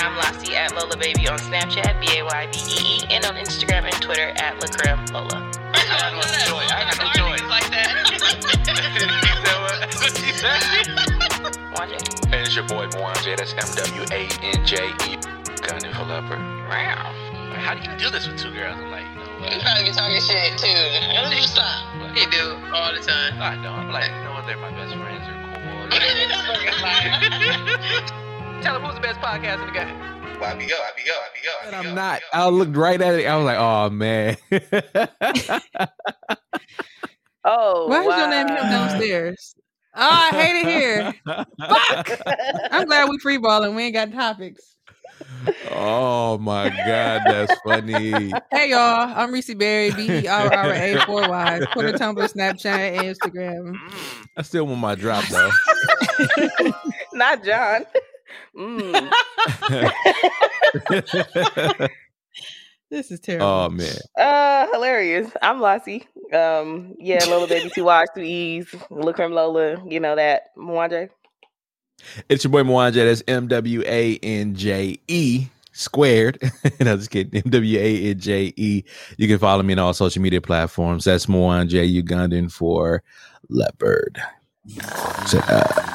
Lassie. And I'm Lassie at Lola Baby on Snapchat, B A Y B E E, and on Instagram and Twitter at Lacrim Lola. I got no joy. I got no joy. like that. One day. And it's your boy Mwanje. That's M W A N J E. Gunning for leopard. wow. How do you do this with two girls? I'm like, you know what? You probably be talking shit too. You stop. He do all the time. I don't. I'm like, you know what? They're my best friends. They're cool. Tell them who's the best podcast in the game. YBO, YBO, YBO. And I'm not. I looked right at it. I was like, oh man. Oh, Why is your name him downstairs? Oh, I hate it here. Fuck. I'm glad we free balling. We ain't got topics. oh my God, that's funny. Hey y'all, I'm Reese Berry, B E R R A four Y's. Twitter, Tumblr, Snapchat, and Instagram. I still want my drop though. Not John. Mm. This is terrible. oh man. Uh, hilarious. I'm Lassie. Um, yeah, Lola Baby, two Y's, two E's, Lacrim Lola. You know that. Mwanje. It's your boy Mwanje. That's M W A N J E squared. and no, just kidding. M W A N J E. You can follow me on all social media platforms. That's Mwanje Ugandan for leopard. So, uh,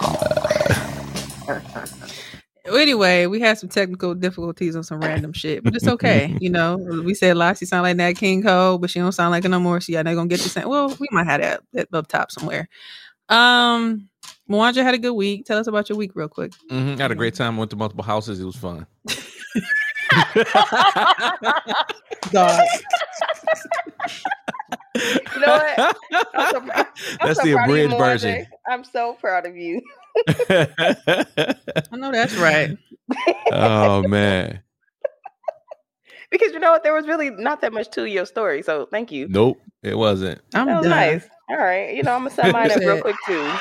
Well, anyway, we had some technical difficulties on some random shit, but it's okay. you know, we said Lassie sound like Nat King Cole, but she don't sound like it no more. So yeah, they're gonna get the same. Well, we might have that, that up top somewhere. Um, Mwanja had a good week. Tell us about your week real quick. mhm, Had a great time. Went to multiple houses. It was fun. God. You know what? I'm so, I'm That's so the proud of you, abridged Mwanje. version. I'm so proud of you. I know that's right. oh man. Because you know what? There was really not that much to your story. So thank you. Nope, it wasn't. I'm That was done. nice. All right. You know, I'm going to sum mine up real quick too.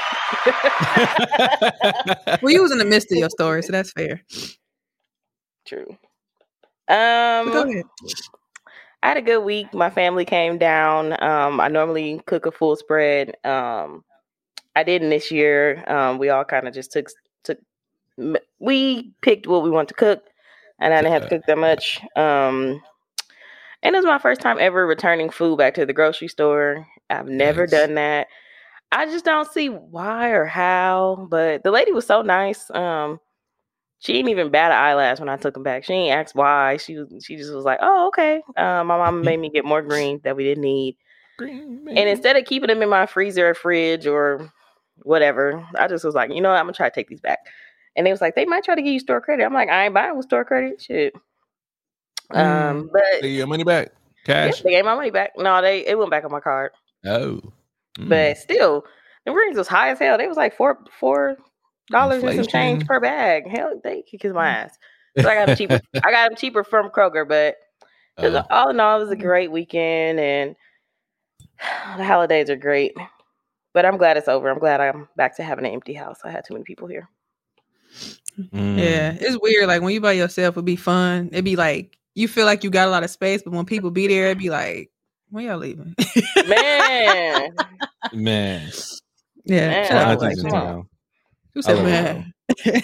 Well, you was in the midst of your story, so that's fair. True. But go Um, ahead. I had a good week. My family came down. Um, I normally cook a full spread. Um, I didn't this year. Um, we all kind of just took took. We picked what we want to cook, and I didn't have to cook that much. Um, and it was my first time ever returning food back to the grocery store. I've never Nice. done that. I just don't see why or how. But the lady was so nice. Um, she didn't even bat an eyelash when I took them back. She ain't asked why. She was she just was like, "Oh, okay." Uh, my mom made me get more greens that we didn't need, and instead of keeping them in my freezer or fridge or whatever, I just was like, you know, what? I'm gonna try to take these back. And they was like, they might try to give you store credit. I'm like, I ain't buying with store credit. Shit. Um, but Take your money back. yeah, Cash. they gave my money back. No, they it went back on my card. Oh. Mm. But still, the rings was high as hell. They was like four four dollars and some change per bag. Hell, they could kiss my mm. ass. So I got them cheaper. I got them cheaper from Kroger, but it was- Oh. all in all, it was a mm. great weekend, and the holidays are great. But I'm glad it's over. I'm glad I'm back to having an empty house. I had too many people here. Mm. Yeah, it's weird. Like when you by yourself, it'd be fun. It'd be like you feel like you got a lot of space, but when people be there, it'd be like, when y'all leaving? Man, Man. yeah, Man, shut I up. was like, Who said love man?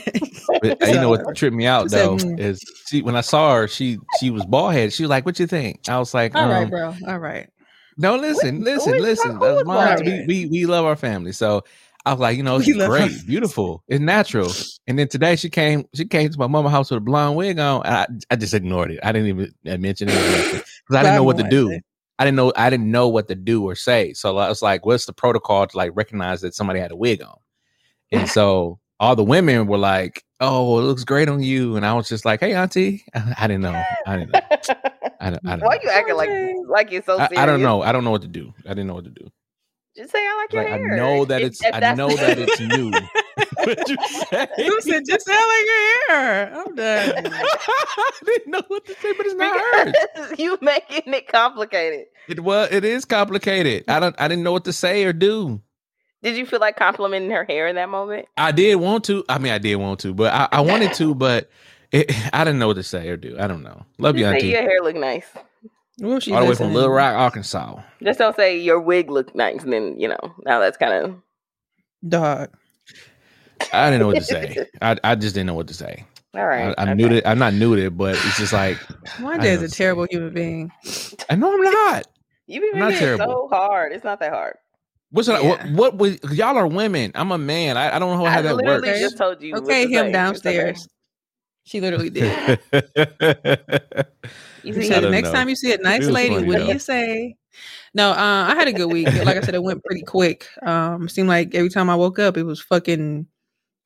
But, uh, you know what tripped me out though is she when I saw her, she she was bald headed. She was like, "What you think?" I was like, All um, right, bro. All right. No, listen, listen, which listen. one- who That's was mine. bald We, we we love our family, so I was like, you know, love great, beautiful, it's natural. And then today she came, she came to my mama house with a blonde wig on. I, I just ignored it. I didn't even uh, mention it because I didn't know what to do. I didn't know I didn't know what to do or say. So I was like, what's the protocol to like recognize that somebody had a wig on? And so all the women were like, "Oh, it looks great on you," and I was just like, "Hey, auntie," I didn't know. I didn't know. I don't. I don't, Why know. you acting like like you're so I, serious? I don't know. I don't know what to do. I didn't know what to do. Just say I like your Like, I know that it's. if I know that it's new. what you say. You said just sound like your hair. I'm done. I didn't know what to say, but it's not hers. You making it complicated. It was. It is complicated. I don't. I didn't know what to say or do. Did you feel like complimenting her hair in that moment? I did want to. I mean, I did want to, but I, I wanted to, but it, I didn't know what to say or do. I don't know. Love you, Just say auntie. your hair look nice. Well, she All the way from. Little Rock, Arkansas. Just don't say your wig looked nice, and then you know now that's kind of Dog. I didn't know what to say. I, I just didn't know what to say. all right. I, I'm okay. new to. I'm not new to it, but it's just like Wanda I is a terrible say. human being. I know I'm not. You be I'm not making it so hard. It's not that hard. What's Yeah. what? What was y'all are women? I'm a man. I, I don't know how I that literally works. just told you. Okay, him say. Downstairs. She literally did. You You see, I said next know. time you see a nice It lady, funny, what do you say? No, uh, I had a good week. Like I said, it went pretty quick. Um, seemed like every time I woke up, it was fucking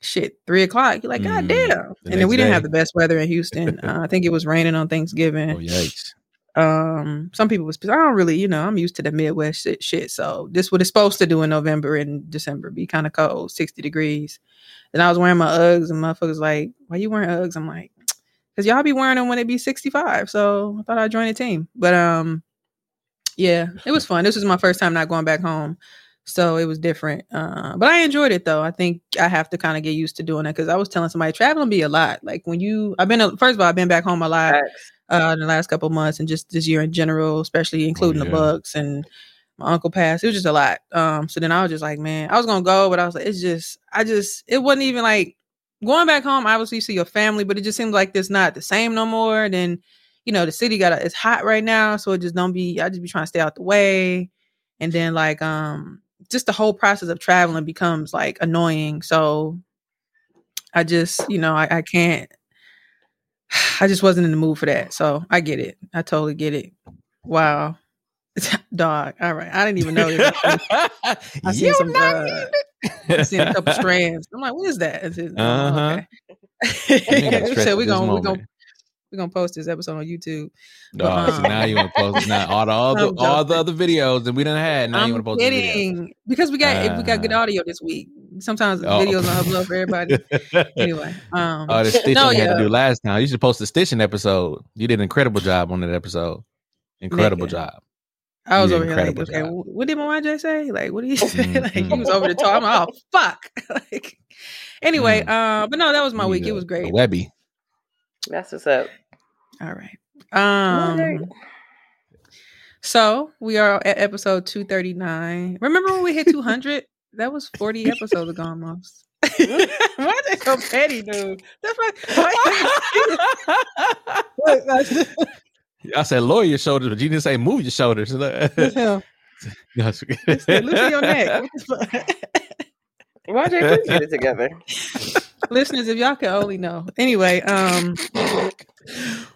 shit three o'clock. You're like, God Mm, damn! the And then next we didn't have the best weather in Houston. Uh, I think it was raining on Thanksgiving. oh yikes! Um, some people was. I don't really, you know, I'm used to the Midwest shit. shit so this what it's supposed to do in November and December, be kind of cold, sixty degrees. And I was wearing my Uggs, and motherfuckers like, "Why you wearing Uggs?" I'm like, "Cause y'all be wearing them when it be 65." So I thought I'd join the team. But um, yeah, it was fun. This was my first time not going back home, so it was different. Uh, but I enjoyed it though. I think I have to kind of get used to doing it because I was telling somebody traveling be a lot. Like when you, I've been a- first of all, I've been back home a lot. Uh, in the last couple of months and just this year in general, especially including yeah. the bugs and my uncle passed. It was just a lot. Um, so then I was just like, man, I was gonna go, but I was like, it's just, I just, it wasn't even like going back home. Obviously, you see your family, but it just seems like it's not the same no more. And then, you know, the city got a, it's hot right now, so it just don't be. I just be trying to stay out the way, and then like, um, just the whole process of traveling becomes like annoying. So I just, you know, I, I can't. I just wasn't in the mood for that. So I get it. I totally get it. Wow. Dog. All right. I didn't even know that. I seen You some uh, I seen a couple strands. I'm like, what is that? It's oh, Uh-huh. okay. So we're gonna we're gonna we're gonna post this episode on YouTube. Dog, so Um, now you want to post now all the other I'm all the other videos that we done had. Now you want I'm to post the kidding. Because we got we got good Uh, audio this week. Sometimes the oh. videos don't upload for everybody. Anyway. Um Oh, the stitching No, you had to do last time. You should post the stitching episode. You did an incredible job on that episode. Incredible Nigga. job. I was over did here like, okay, job. what did my YJ say? Like, what did he say? like, he was over the top. I'm like, oh fuck. like, anyway, Mm. uh, but no, that was my You week. need It a- was a great. Webby. That's what's up. All right. Um, so we are at episode 239. Remember when we hit 200? that was 40 episodes ago almost. Why is that so petty, dude? That's why. why I said lower your shoulders, but you didn't say move your shoulders. That's him. Loosen your neck. What the fuck? Why'd you please get it together? Listeners, if y'all could only know. Anyway, um,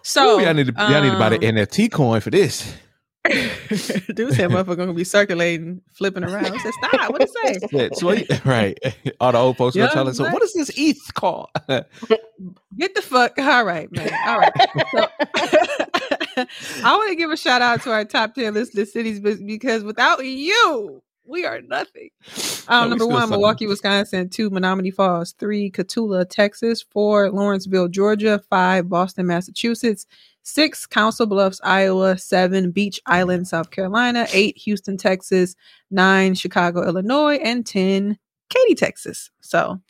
so Ooh, y'all need to, y'all need to buy the um, NFT coin for this. Dude said motherfucker gonna be circulating, flipping around. I said, stop, what it say? Yeah, so right. All the old folks gonna us, so what is this ETH called? Get the fuck. All right, man. All right. So, I want to give a shout out to our top 10 listed cities be- because without you, we are nothing. Um, number one, something. Milwaukee, Wisconsin. Two, Menomonee Falls. Three, Cotulla, Texas. Four, Lawrenceville, Georgia. Five, Boston, Massachusetts. Six, Council Bluffs, Iowa. Seven, Beech Island, South Carolina. Eight, Houston, Texas. Nine, Chicago, Illinois. And 10, Katy, Texas. So,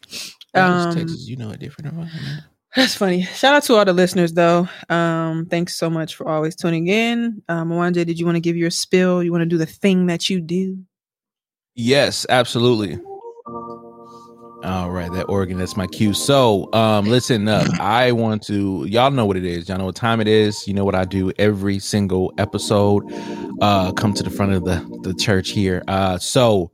um, Texas, you know it different. here. that's funny. Shout out to all the listeners, though. Um, thanks so much for always tuning in. Um, Mwanje, did you want to give your spill? You want to do the thing that you do? Yes, absolutely. All right, that organ, that's my cue. So, um, listen up. I want to, y'all know what it is. Y'all know what time it is. You know what I do every single episode. Uh, come to the front of the, the church here. Uh, so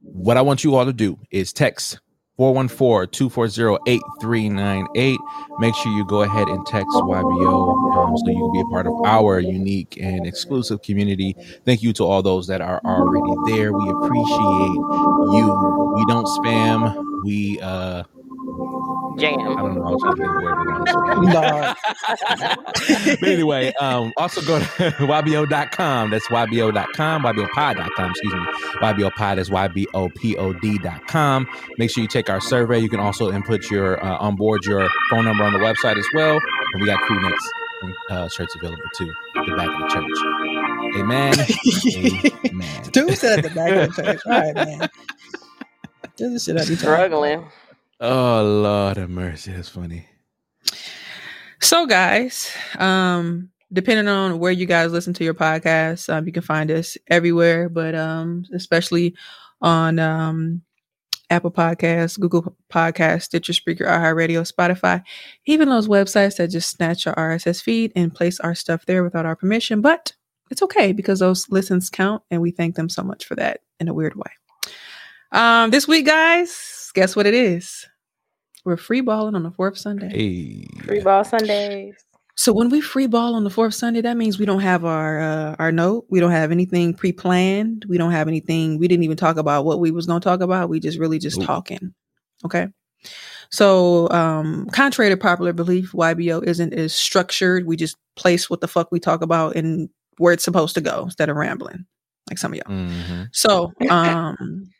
what I want you all to do is text 414-240-8398. Make sure you go ahead and text YBO um, so you can be a part of our unique and exclusive community. Thank you to all those that are already there. We appreciate you. We don't spam. We uh jam. I don't know. I was trying to think of where we want but anyway, um, also go to ybo.com. That's ybo.com, ybopod.com, excuse me. ybopod is ybopod.com. Make sure you take our survey. You can also input your, uh, on board your phone number on the website as well. And we got crew necks and uh, shirts available too at the back of the church. Amen. Amen. Dude said at the back of the church. All right, man. This is shit I be. Struggling. Oh, Lord of mercy. That's funny. So, guys, um, depending on where you guys listen to your podcast, um, you can find us everywhere, but um, especially on um, Apple Podcasts, Google Podcasts, Stitcher, Spreaker, iHeartRadio, Spotify, even those websites that just snatch our RSS feed and place our stuff there without our permission. But it's okay because those listens count, and we thank them so much for that in a weird way. Um, this week, guys, guess what it is? We're free balling on the fourth Sunday. Hey. Free ball Sundays. So when we free ball on the fourth Sunday, that means we don't have our uh, our note. We don't have anything pre planned. We don't have anything. We didn't even talk about what we was going to talk about. We just really just Ooh. talking. Okay. So um, contrary to popular belief, YBO isn't as structured. We just place what the fuck we talk about and where it's supposed to go instead of rambling like some of y'all. Mhm. So, um,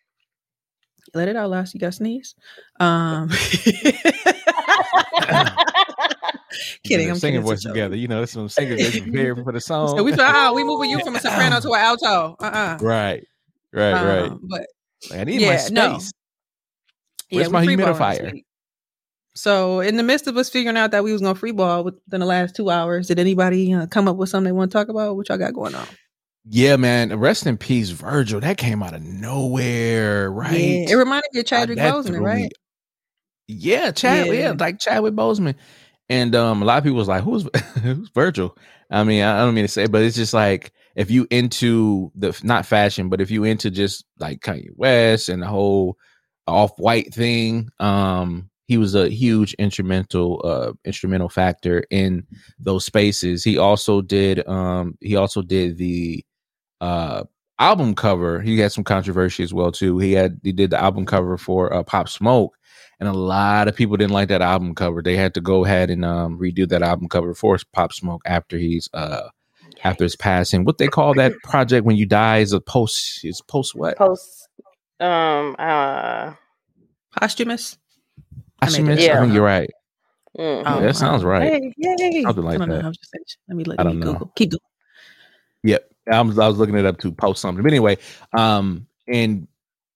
let it out, last. You got sneeze. Um, kidding. I'm singing. Voice together. You know, there's some singers they prepared for the song. So we feel, oh, we moving you from a soprano to an alto. Uh-uh. right, right, right. Um, But I need my space. no. Where's we my free balling this humidifier? So, in the midst of us figuring out that we was gonna free ball within the last two hours, did anybody uh, come up with something they want to talk about? What y'all got going on? Yeah, man. Rest in peace, Virgil. That came out of nowhere, right? Yeah, it reminded me of Chadwick Boseman, right? me- Yeah, Chad. Yeah. Yeah. like Chadwick Boseman. And um, a lot of people was like, "Who's who's Virgil?" I mean, I I don't mean to say, but it's just like if you into the not fashion, but if you into just like Kanye West and the whole off white thing, um, he was a huge instrumental uh instrumental factor in those spaces. He also did um he also did the uh album cover. He had some controversy as well too. He had he did the album cover for uh, Pop Smoke, and a lot of people didn't like that album cover. They had to go ahead and um, redo that album cover for Pop Smoke after he's uh after his passing. What they call that project when you die is a post. is post what? Post um uh Posthumous. I, I made should that mention- I think you're right. mm. Yeah, that sounds right. Hey, yay. Something like I don't know. that. I was just let me let I me don't know. Google. Keep going. Yep. I was, I was looking it up to post something. But anyway, um, and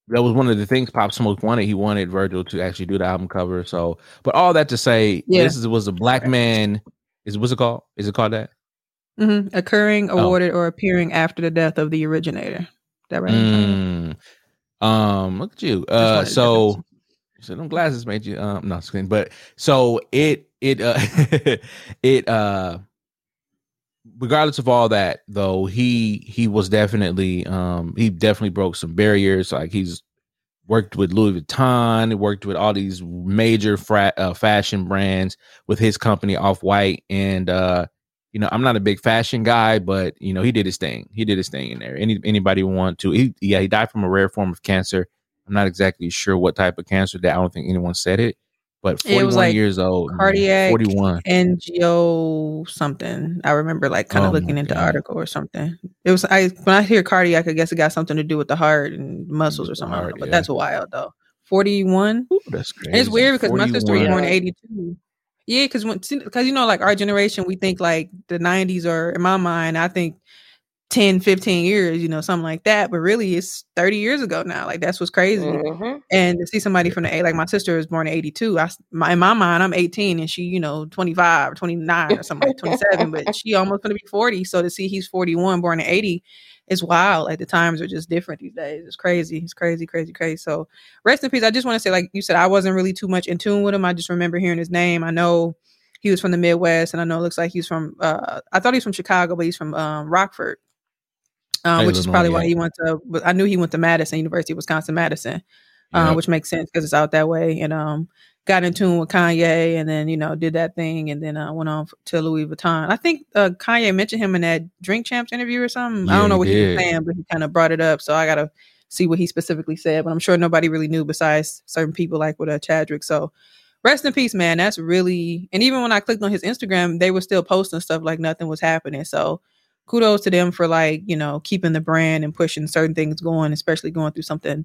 that was one of the things Pop Smoke wanted. He wanted Virgil to actually do the album cover. So, but all that to say, Yeah. this is, was a black man. Is what's it called? Is it called that? hmm Occurring, Oh. awarded, or appearing after the death of the originator. That right? Mm. Um, look at you. Uh, so, so them glasses made you. Um, not kidding. But so it it uh it uh regardless of all that though he he was definitely um he definitely broke some barriers. Like he's worked with louis vuitton worked with all these major fra- uh, fashion brands with his company off white and uh you know i'm not a big fashion guy but you know he did his thing. He did his thing in there. Any, anybody want to he yeah he died from a rare form of cancer. I'm not exactly sure what type of cancer that i don't think anyone said it but It 41 was like years old cardiac 41 angio something. I remember like kind of Oh looking into God. article or something. It was I when I hear cardiac, I guess it got something to do with the heart and muscles mm, or something. Heart, know, but yeah. that's wild though. Forty one. That's crazy. It's weird because my sister was born in eighty two. Yeah, because when because you know like our generation, we think like the nineties are in my mind. I think 10, 15 years, you know, something like that. But really, it's thirty years ago now. Like that's what's crazy. Mhm. And to see somebody from the A, like my sister was born in 82. I, my, in my mind, I'm 18 and she, you know, 25 or 29 or something like 27, but she almost going to be 40. So to see he's 41, born in 80 is wild. Like the times are just different these days. It's crazy. It's crazy, crazy, crazy. So rest in peace. I just want to say, like you said, I wasn't really too much in tune with him. I just remember hearing his name. I know he was from the Midwest and I know it looks like he's from, uh, I thought he was from Chicago, but he's from um, Rockford. Um, which is probably why he went to. I knew he went to Madison University, of Wisconsin Madison uh, Yep. which makes sense because it's out that way. And um, got in tune with Kanye, and then you know did that thing, and then uh, went on to Louis Vuitton. I think uh, Kanye mentioned him in that Drink Champs interview or something. I don't know what he was saying, but he kind of brought it up. So I gotta see what he specifically said. But I'm sure nobody really knew besides certain people like with uh, Chadwick. So rest in peace, man. That's really and even when I clicked on his Instagram, they were still posting stuff like nothing was happening. So kudos to them for like you know keeping the brand and pushing certain things going, especially going through something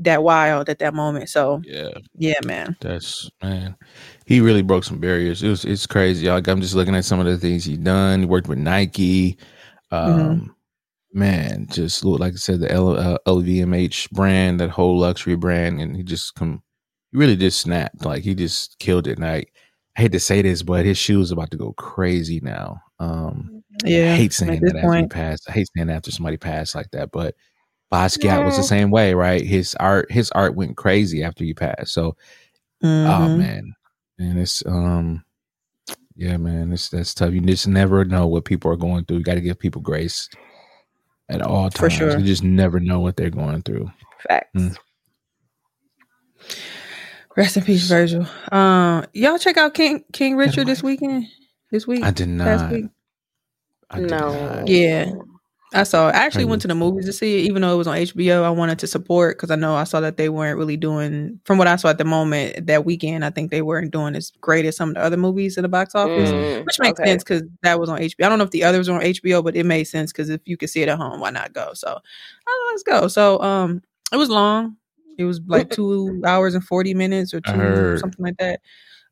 that wild at that moment. So Yeah, yeah, man. that's man. He really broke some barriers. It was it's crazy. Like I'm just looking at some of the things he done. He worked with Nike. Um, Mhm. man, just look like I said, the L, uh, LVMH brand, that whole luxury brand, and he just come. He really just snapped. Like he just killed it. And I, I hate to say this, but his shoes about to go crazy now. Um, Yeah, I hate saying that after you point. pass. I hate saying after somebody passed like that, but Basquiat was the same way, right? His art, his art went crazy after you passed. So, oh Mhm. man, and it's um, yeah, man, it's that's tough. You just never know what people are going through. You got to give people grace at all times. For sure. You just never know what they're going through. Facts. Mm. Rest in peace, Virgil. Um, y'all check out King King Richard this weekend. This week, I did not. week. I No. Yeah. I saw. it. I actually Crazy. went to the movies to see it, even though it was on HBO. I wanted to support because I know I saw that they weren't really doing, from what I saw at the moment that weekend. I think they weren't doing as great as some of the other movies in the box office, Mm, which makes okay. sense because that was on HBO. I don't know if the others were on HBO, but it made sense because if you could see it at home, why not go? So oh, let's go. So um, it was long. It was like two hours and forty minutes or two heard. something like that.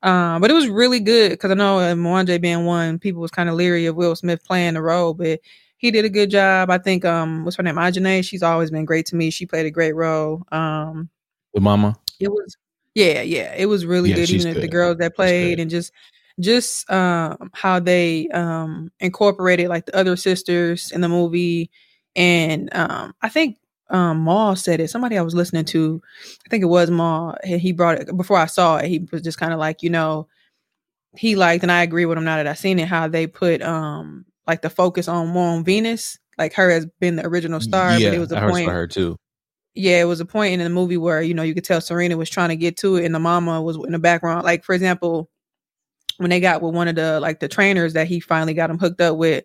Um, but it was really good because I know uh, Mwanje being one, people was kind of leery of Will Smith playing the role, but he did a good job. I think um, what's her name, Ajane? She's always been great to me. She played a great role. Um, With Mama. it was yeah, yeah, it was really Yeah, good. Even if the girls that played and just just um how they um incorporated like the other sisters in the movie, and um I think um Maul said it. Somebody I was listening to, I think it was Maul. He he brought it before I saw it. He was just kind of like you know he liked, and I agree with him now that I seen it. How they put um like the focus on more on Venus, like her as being the original star, yeah, but it was a I point for her too. yeah, it was a point in the movie where you know you could tell Serena was trying to get to it, and the mama was in the background. Like for example, when they got with one of the like the trainers that he finally got him hooked up with,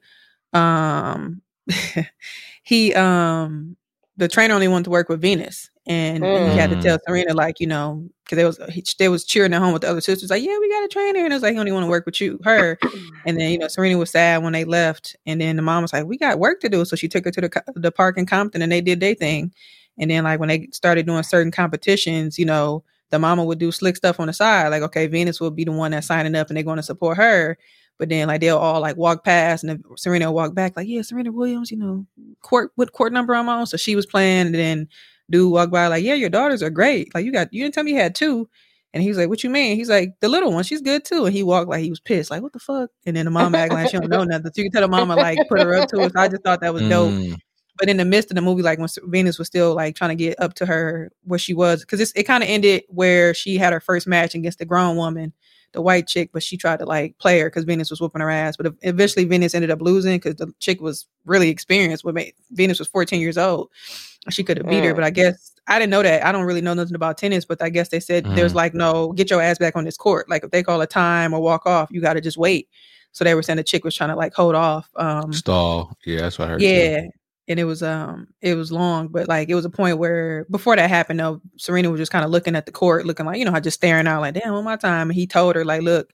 um, he um the trainer only wanted to work with Venus, and he had to Mm. tell Serena like you know because they was he, they was cheering at home with the other sisters like yeah we got a trainer, and it was like he only want to work with you her, and then you know Serena was sad when they left, and then the mom was like we got work to do, so she took her to the the park in Compton, and they did their thing. And then like when they started doing certain competitions, you know, the mama would do slick stuff on the side. Like, okay, Venus will be the one that's signing up and they're going to support her. But then like they'll all like walk past and then Serena will walk back, like, yeah, Serena Williams, you know, court what court number I'm on. So she was playing and then dude walk by, like, yeah, your daughters are great. Like you got you didn't tell me you had two. And he was like, What you mean? He's like, The little one, she's good too. And he walked like he was pissed, like, What the fuck? And then the mom acting like she don't know nothing. So you can tell the mama like put her up to it. So I just thought that was dope Mm, but in the midst of the movie, like when Venus was still like trying to get up to her where she was, because it kind of ended where she had her first match against the grown woman, the white chick, but she tried to like play her because Venus was whooping her ass. But eventually, Venus ended up losing because the chick was really experienced. What made Venus was 14 years old. She could have beat her, Mm. but I guess I didn't know that. I don't really know nothing about tennis, but I guess they said there's Mhm. like no get your ass back on this court. Like if they call a time or walk off, you got to just wait. So they were saying the chick was trying to like hold off. Um, stall. Yeah, that's what I heard. too. And it was um it was long but like it was a point where before that happened though serena was just kind of looking at the court looking like you know just staring out like damn on my time? And he told her like look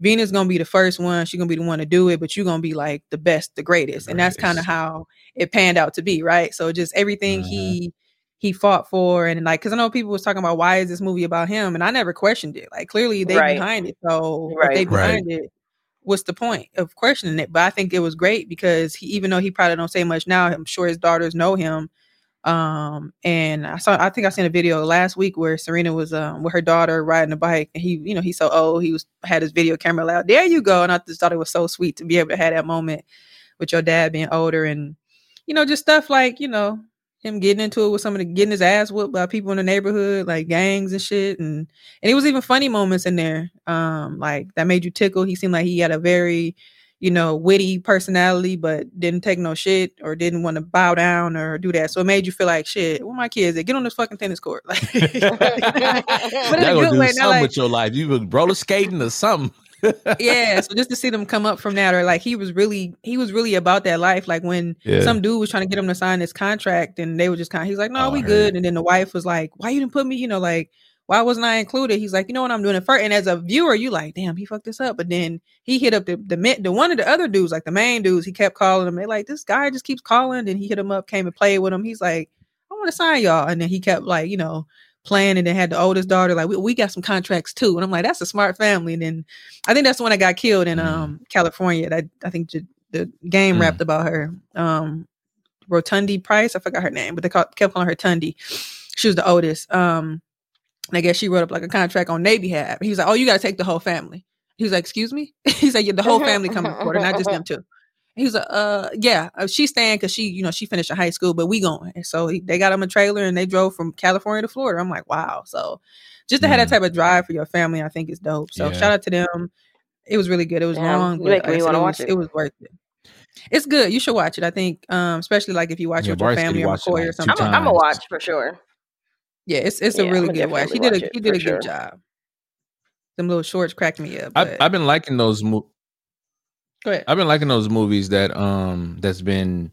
venus gonna be the first one. She's gonna be the one to do it but you're gonna be like the best the greatest. And that's kind of how it panned out to be right? So just everything he he fought for and like because i know people was talking about why is this movie about him? And i never questioned it. Like clearly they Right. behind it so Right. they Right. behind it what's the point of questioning it? But I think it was great because he, even though he probably don't say much now, I'm sure his daughters know him. Um, and I saw, I think I seen a video last week where Serena was um with her daughter riding a bike, and he, you know, he's so old, he was had his video camera loud. There you go, and I just thought it was so sweet to be able to have that moment with your dad being older, and you know, just stuff like you know him getting into it with some of the getting his ass whooped by people in the neighborhood, like gangs and shit, and and it was even funny moments in there, um, like that made you tickle. He seemed like he had a very, you know, witty personality, but didn't take no shit or didn't want to bow down or do that. So it made you feel like shit. Where my kids at? Get on this fucking tennis court, like. but in a good way, something like with your life. You been roller skating or something. Yeah. So just to see them come up from that, or like he was really, he was really about that life. Like when Yeah. some dude was trying to get him to sign this contract, and they were just kind of, he's like, "No, Oh, we good." And then the wife was like, "Why you didn't put me?" You know, like, why wasn't I included? He's like, you know what, I'm doing it first. And as a viewer, you like, damn, he fucked this up. But then he hit up the the the one of the other dudes, like the main dudes. He kept calling him. They like this guy just keeps calling. And he hit him up, came and played with him. He's like, I want to sign y'all. And then he kept like, you know, playing and then had the oldest daughter like we, we got some contracts too and i'm like that's a smart family and then i think that's the one that got killed in mm. um california that i think the game mm. rapped about her um rotundi price i forgot her name but they call, kept calling her tundy she was the oldest um I guess she wrote up like a contract on their behalf. He was like, "Oh, you got to take the whole family." He was like, "Excuse me." He's like, "Yeah, the whole family coming to court, not just them two. He was like, "Uh, yeah, uh, she's staying because she, you know, she finished in high school, but we going." And so he, they got him a trailer and they drove from California to Florida. I'm like, wow. So just to mm. have that mm. type of drive for your family, I think is dope. So yeah. shout out to them. It was really good. It was yeah, long, but me want to watch it. It was worth it. It's good. You should watch it. I think, um, especially like if you watch yeah, it with your family or McCoy or something. I'm, I'm a watch for sure. Yeah, it's it's yeah, a really good watch. He did a he did a sure. good job. Them little shorts cracked me up. I've, I've, been liking those. Mo- Go ahead. I've been liking those movies that um that's been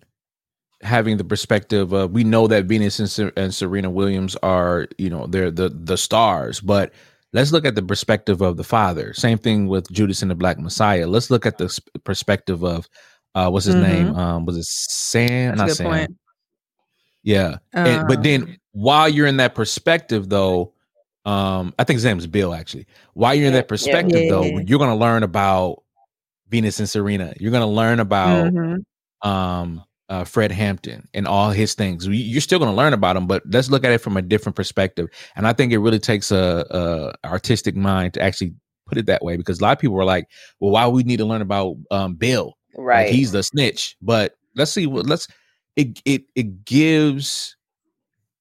having the perspective of we know that Venus and, and Serena Williams are you know they're the the stars, but let's look at the perspective of the father. Same thing with Judas and the Black Messiah. Let's look at the perspective of uh what's his mm-hmm. name? Um was it Sam? That's Not Sam. Point. Yeah. And, but then um, while you're in that perspective though um i think his name is bill actually while you're in that perspective yeah. though you're going to learn about venus and serena. You're going to learn about mm-hmm. um uh, fred hampton and all his things. You're still going to learn about him but let's look at it from a different perspective. And i think it really takes a, a artistic mind to actually put it that way because a lot of people are like well why we need to learn about um bill? Right. like he's the snitch. But let's see what let's it it it gives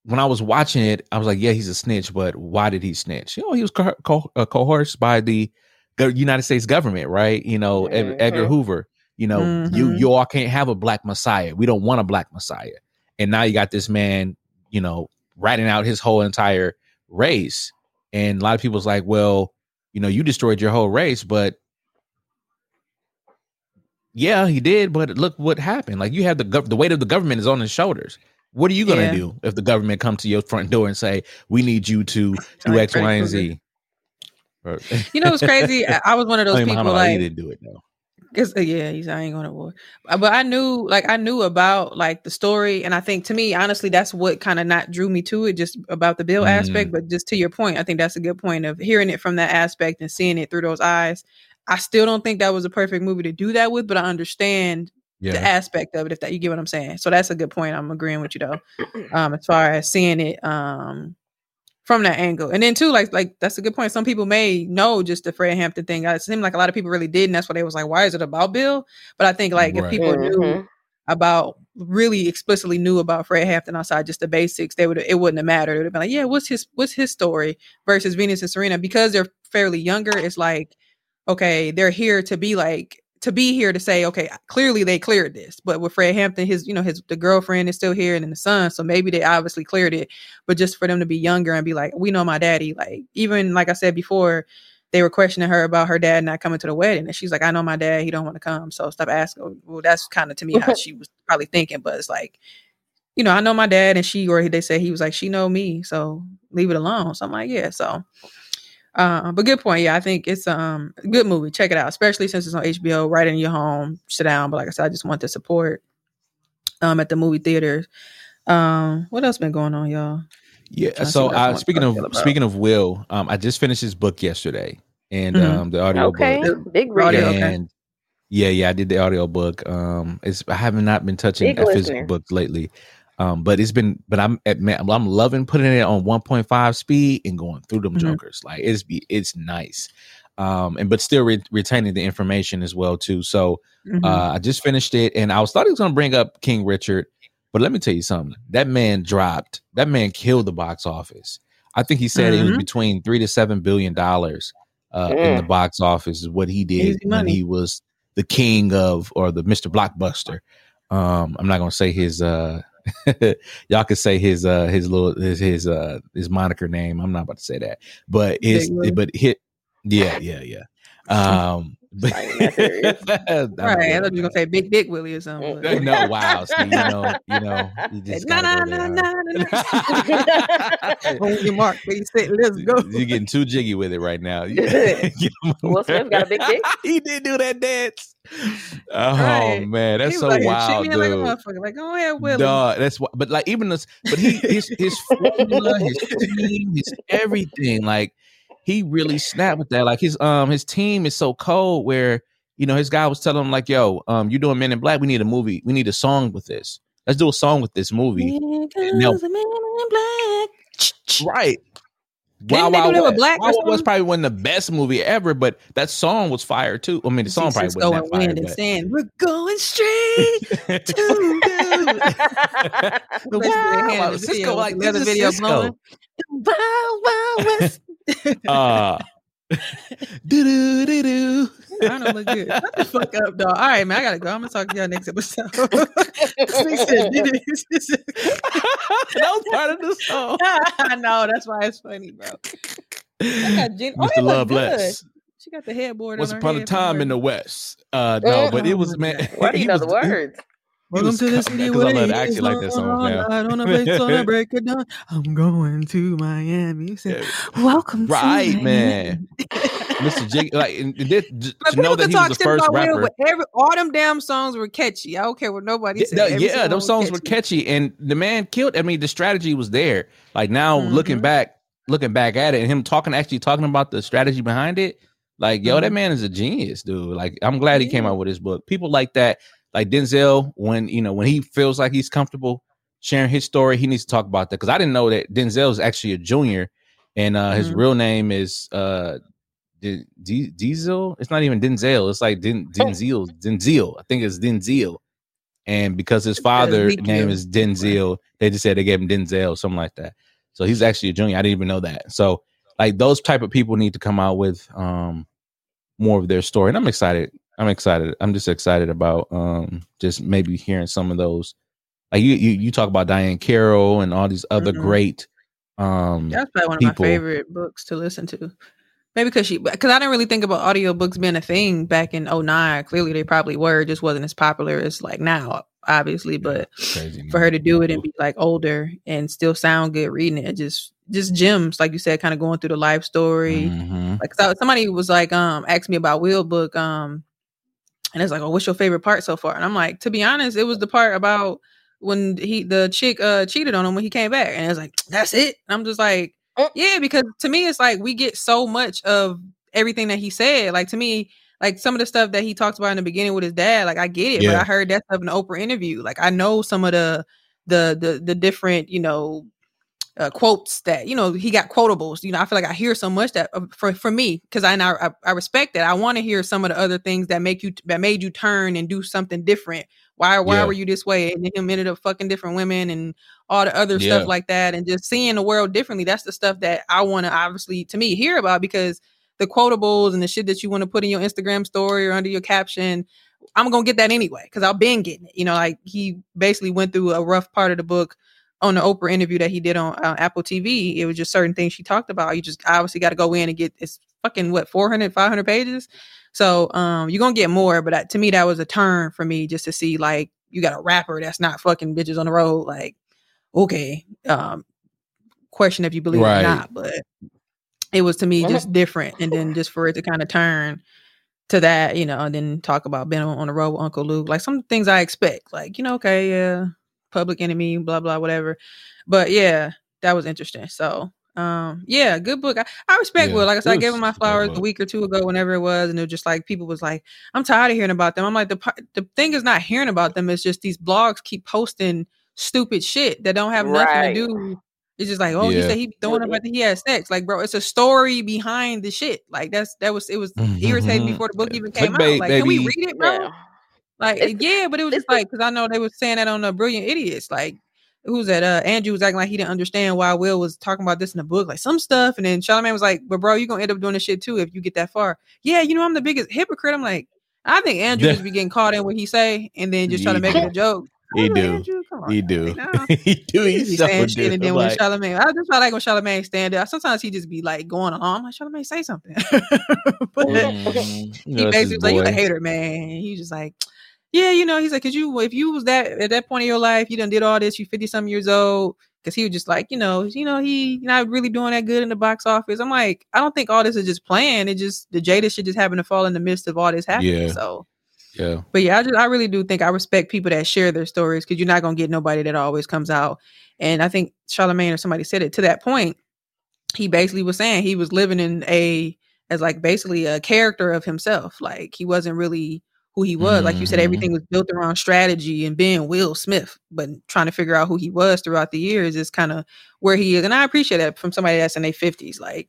when I was watching it, I was like, yeah, he's a snitch, but why did he snitch? You know, he was co- co- uh, coerced by the United States government, right? You know. Edgar Hoover. You know, mm-hmm. you you all can't have a black messiah. We don't want a black messiah. And now you got this man, you know, ratting out his whole entire race. And a lot of people's like, well, you know, you destroyed your whole race, but yeah, he did. But look what happened. Like you have the gov- the weight of the government is on his shoulders. What are you going to yeah. do if the government come to your front door and say, "We need you to do X, Y, and Z"? You know what's crazy? I was one of those people like he didn't do it though. Cause uh, yeah, he's I ain't going to war, uh, but I knew like I knew about like the story, and I think to me, honestly, that's what kind of not drew me to it, just about the bill mm. aspect. But just to your point, I think that's a good point of hearing it from that aspect and seeing it through those eyes. I still don't think that was a perfect movie to do that with, but I understand yeah. the aspect of it if that you get what i'm saying so that's a good point i'm agreeing with you though um as far as seeing it um from that angle. And then too like like that's a good point. Some people may know just the fred hampton thing. It seemed like a lot of people really did and that's why they was like why is it about bill? But i think like right. if people mm-hmm. knew about really explicitly knew about fred hampton outside just the basics they would it wouldn't have mattered. It would have been like yeah what's his what's his story versus venus and serena? Because they're fairly younger it's like okay they're here to be like to be here to say, okay, clearly they cleared this. But with Fred Hampton, his, you know, his the girlfriend is still here and then the son. So maybe they obviously cleared it. But just for them to be younger and be like, we know my daddy. Like even like I said before, they were questioning her about her dad not coming to the wedding. And she's like, I know my dad, he don't want to come. So stop asking. Oh, well, that's kind of to me how she was probably thinking, but it's like, you know, I know my dad and she or they say he was like, she know me. So leave it alone. So I'm like, yeah. So uh, but good point. Yeah, I think it's um a good movie. Check it out, especially since it's on HBO, right in your home. Sit down. But like I said, I just want the support um at the movie theaters. Um, what else been going on, y'all? Yeah. So uh, speaking of speaking of Will, um, I just finished his book yesterday, and mm-hmm. um, the audio okay. book. Big reader. And okay. yeah, yeah, I did the audio book. Um, it's I have not been touching Big a physical book lately. Um, but it's been, but I'm at, I'm loving putting it on 1.5 speed and going through them mm-hmm. jokers. Like it's it's nice. Um, and but still re- retaining the information as well too. So mm-hmm. uh, I just finished it, and I was thought he was going to bring up King Richard, but let me tell you something. That man dropped. That man killed the box office. I think he said mm-hmm. it was mm-hmm. between three to seven billion dollars uh, in the box office is what he did when he was the king of or the Mister Blockbuster. Um, I'm not going to say his uh y'all could say his uh his little his his uh his moniker name. I'm not about to say that, but his but hit yeah yeah yeah. Um, but, Not even that Right. I thought you were gonna say Big Dick Willie or something. Mm. no, wow. You know, you know, you just Na na gotta na go na there, na. huh? On your mark, please say, let's go. You're getting too jiggy with it right now. Will Smith got a big dick? he did do that dance. Oh Right. man, that's He so like, wild, me like a dude. motherfucker. Like, go ahead, Willie. Dog, that's why. But like even this, but he his his formula, his team, his everything. Like he really snapped with that. Like his um his team is so cold where you know his guy was telling him like, "Yo, um, you doing Men in Black? We need a movie. We need a song with this. Let's do a song with this movie." No. Because the man in black. Right. Do that West. Black Wild was probably one of the best movie ever, but that song was fire too. I mean, the song probably wasn't and that fire. saying, We're going straight to the the Let's get a hand in wow, Sisqo like The video Sisqo. blowing. Wild, wild west. Uh, do do do do. I don't look good. Shut the fuck up, dog. All right, man. I gotta go. I'm gonna talk to y'all next episode. Said, that was part of the song. I know. That's why it's funny, bro. I got Jen- oh, Mr. they look good. Loveless. She got the headboard. Once on upon a time in the West. Uh, no, but it Oh was my man. Why do you know the words? Welcome to the city 'cause I where love heat like is that song on, now. I don't know if break it down. I'm going to Miami. He said, Welcome Right, to man. Mr. Jig, like and this, But to know people that he was the first rapper. but every all them damn songs were catchy. I don't care what nobody Yeah, said. no, yeah, those songs were catchy, and the man killed. I mean, the strategy was there. Like now, looking Mhm. back, looking back at it, and him talking, actually talking about the strategy behind it. Like, yo, that Mhm. man is a genius, dude. Like, I'm glad he came out with his book. People like that, like Denzel, when you know when he feels like he's comfortable sharing his story, he needs to talk about that. Because I didn't know that Denzel is actually a junior, and uh his Mhm. real name is uh D- D- Diesel. It's not even Denzel. It's like Den- Denzel. Denzel. I think it's Denzel. And because his father name is Denzel, they just said they gave him Denzel, something like that. So he's actually a junior. I didn't even know that. So like those type of people need to come out with um more of their story. And I'm excited. I'm excited. I'm just excited about um just maybe hearing some of those. Like you you, you talk about Diahann Carroll and all these other Mhm. great um That's probably one of people. my favorite books to listen to. Maybe because she, because I didn't really think about audiobooks being a thing back in 09. Clearly, they probably were. Just wasn't as popular as like now, obviously. But crazy. for her to do it and be like older and still sound good reading it, just just gems, like you said, kind of going through the life story. Mhm. Like so somebody was like, um, asked me about Will book, um, and it's like, oh, what's your favorite part so far? And I'm like, to be honest, it was the part about when he the chick uh cheated on him when he came back, and it's like, that's it. And I'm just like, Mm. yeah, because to me, it's like we get so much of everything that he said. Like to me, like some of the stuff that he talked about in the beginning with his dad, like I get it, but I heard that stuff in the Oprah interview. Like I know some of the the the the different, you know, uh, quotes that you know he got quotables. You know, I feel like I hear so much that uh, for for me because I, I I respect that. I want to hear some of the other things that make you that made you turn and do something different. Why why Yeah. were you this way? And then him ended up fucking different women and all the other Yeah. stuff like that, and just seeing the world differently. That's the stuff that I want to obviously to me hear about because the quotables and the shit that you want to put in your Instagram story or under your caption. I'm gonna get that anyway because I've been getting it. You know, like he basically went through a rough part of the book on the Oprah interview that he did on uh, Apple TV. It was just certain things she talked about. You just obviously got to go in and get it's fucking what 400, 500 pages. So um, you're gonna get more, but that, to me that was a turn for me just to see like you got a rapper that's not fucking bitches on the road. Like, okay, um, question if you believe it or not, but it was to me just different. And then just for it to kind of turn to that, you know, and then talk about being on, on the road with Uncle Luke, like some things I expect, like you know, okay, yeah, Public Enemy, blah blah, whatever. But yeah, that was interesting. So. Um, yeah, good book. I, I respect Yeah, Will. Like I said, I gave him my flowers a week or two ago, whenever it was, and it was just like people was like, I'm tired of hearing about them. I'm like, the the thing is not hearing about them. It's just these blogs keep posting stupid shit that don't have nothing Right. to do. It's just like, oh, he said he be throwing up after he had sex. Like, bro, it's a story behind the shit. Like that's that was it was irritating Mhm. before the book even came Clickbait, out. Like, can we read it, bro? Yeah. Like, It's- yeah, but it was just like because I know they were saying that on the Brilliant Idiots. Like, who's that? Uh, Andrew was acting like he didn't understand why Will was talking about this in the book, like some stuff. And then Charlamagne was like, "But bro, you're gonna end up doing this shit too if you get that far." Yeah, you know I'm the biggest hypocrite. I'm like, I think Andrew just be getting caught in what he say and then just try to make it a joke. He I'm like, do. Andrew, come on He do. he do. He He just be so saying shit, do. and then I'm when like, Charlamagne, I just felt like when Charlamagne stand there, sometimes he just be like going on. I'm like, Charlamagne, say something. but mm, he basically was like, "You a hater, man." And he just like, "Yeah, you know." He's like, "Cause you, if you was that at that point in your life, you done did all this. You fifty some years old." Because he was just like, you know, you know, he not really doing that good in the box office. I'm like, I don't think all this is just planned. It just the Jada shit just happened to fall in the midst of all this happening. Yeah. So, Yeah. but yeah, I just I really do think I respect people that share their stories because you're not gonna get nobody that always comes out. And I think Charlamagne or somebody said it to that point. He basically was saying he was living in a as like basically a character of himself. Like he wasn't really who he was. Like you said, Mhm. everything was built around strategy and being Will Smith, but trying to figure out who he was throughout the years is kind of where he is. And I appreciate that from somebody that's in their fifties. Like,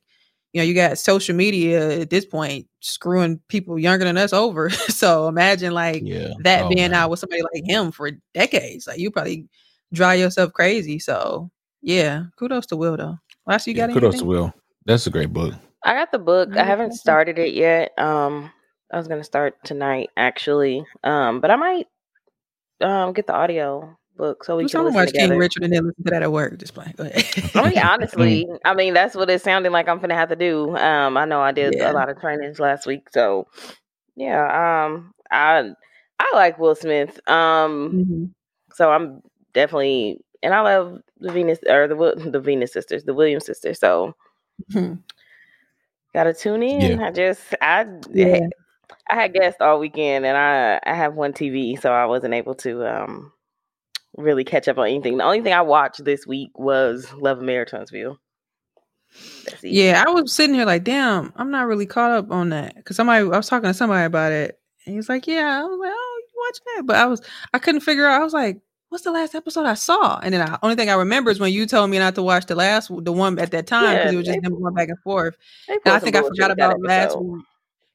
you know, you got social media at this point screwing people younger than us over. so imagine like Yeah. that Oh, being man. out with somebody like him for decades. Like you probably drive yourself crazy. So yeah, kudos to Will though. Last you Yeah, got kudos anything? to Will. That's a great book. I got the book. I haven't started it yet. Um, I was gonna start tonight actually. Um, but I might um get the audio book so we Just can listen watch King together. Richard and then listen to that at work. Just playing. Go ahead. I mean, honestly, I mean that's what it sounded like I'm gonna have to do. Um, I know I did Yeah. a lot of trainings last week, so yeah. Um, I I like Will Smith. Um, Mhm. so I'm definitely, and I love the Venus or the the Venus sisters, the Williams sisters. So Mhm. gotta tune in. I just I Yeah. I had guests all weekend, and I I have one TV, so I wasn't able to um really catch up on anything. The only thing I watched this week was Love and Marriage Huntsville. Yeah, I was sitting here like, damn, I'm not really caught up on that because somebody I was talking to somebody about it, and he's like, yeah, I was like, oh, you watch that? But I was I couldn't figure out. I was like, what's the last episode I saw? And then the only thing I remember is when you told me not to watch the last the one at that time because Yeah, it was just them going back and forth. And I think I forgot about last.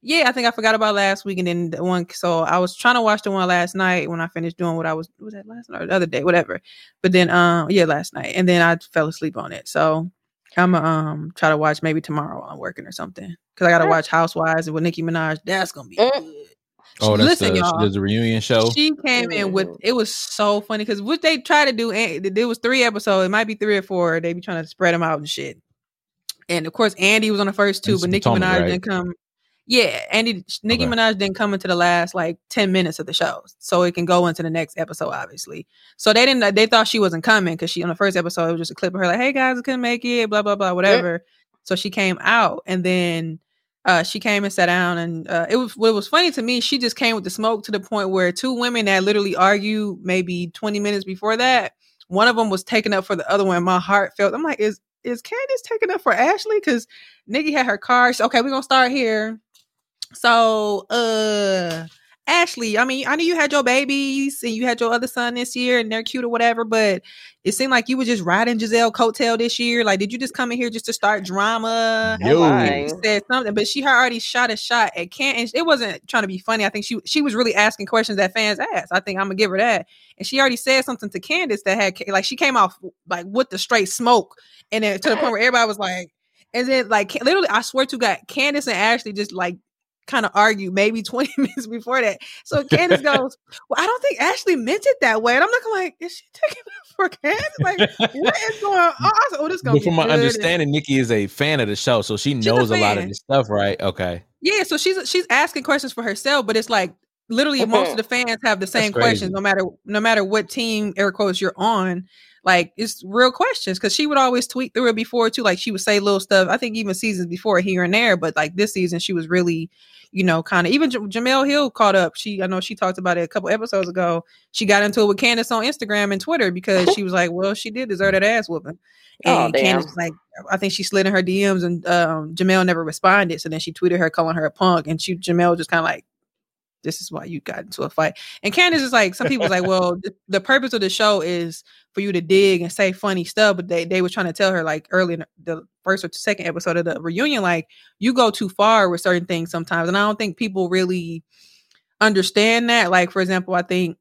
Week. Yeah, I think I forgot about last week and then the one. So I was trying to watch the one last night when I finished doing what I was was that last night or the other day, whatever. But then, um, yeah, last night, and then I fell asleep on it. So I'm gonna um try to watch maybe tomorrow while I'm working or something because I got to watch Housewives with Nicki Minaj. That's gonna be Mm. good. Oh, that's Listen, the, y'all. there's a reunion show. She came in with Mhm. it was so funny because what they try to do, and there was three episodes, it might be three or four. They be trying to spread them out and shit. And of course, Andy was on the first two, That's but Nicki Minaj right? didn't come. Yeah, Andy Nicki Okay. Minaj didn't come into the last like ten minutes of the show, so it can go into the next episode, obviously. So they didn't. They thought she wasn't coming because she on the first episode it was just a clip of her like, "Hey guys, I couldn't make it," blah blah blah, whatever. So she came out, and then uh, she came and sat down, and uh, it was what was funny to me. She just came with the smoke to the point where two women that literally argued maybe twenty minutes before that, one of them was taking up for the other one. My heart felt. I'm like, is is Candace taking up for Ashley? Because Nicki had her car. So, okay, we're gonna start here. So, uh, Ashley, I mean, I knew you had your babies and you had your other son this year, and they're cute or whatever, but it seemed like you were just riding Gizelle coattail this year. Like, did you just come in here just to start drama? Yo. my. She said something, but she had already shot a shot at Can, and it wasn't trying to be funny. I think she she was really asking questions that fans asked. I think I'm gonna give her that, and she already said something to Candace that had like she came off like with the straight smoke, and then to the point where everybody was like, and then like literally, I swear to God, Candace and Ashley just like kind of argued maybe 20 minutes before that. So Candace goes, Well, I don't think Ashley meant it that way. And I'm looking like, is she taking it for Candace? Like, what is going on? I said, oh, this be from my good. And- understanding, Nicki is a fan of the show, so she knows a, lot of this stuff, right? Okay. Yeah, so she's she's asking questions for herself, but it's like literally most of the fans have the same questions, no matter no matter what team air quotes you're on. Like it's real questions because she would always tweet through it before too. Like she would say little stuff. I think even seasons before here and there, but like this season she was really, you know, kind of even J- Jemele Hill caught up. She I know she talked about it a couple episodes ago. She got into it with Candace on Instagram and Twitter because she was like, well, she did deserve that ass whooping. Oh, And Candace was like, I think she slid in her DMs and um, Jemele never responded. So then she tweeted her calling her a punk, and she Jemele just kind of like, "This is why you got into a fight." And Candace is like, some people's like, "Well, the, the purpose of the show is for you to dig and say funny stuff," but they they were trying to tell her like early in the first or second episode of the reunion, like you go too far with certain things sometimes, and I don't think people really understand that. Like for example, I think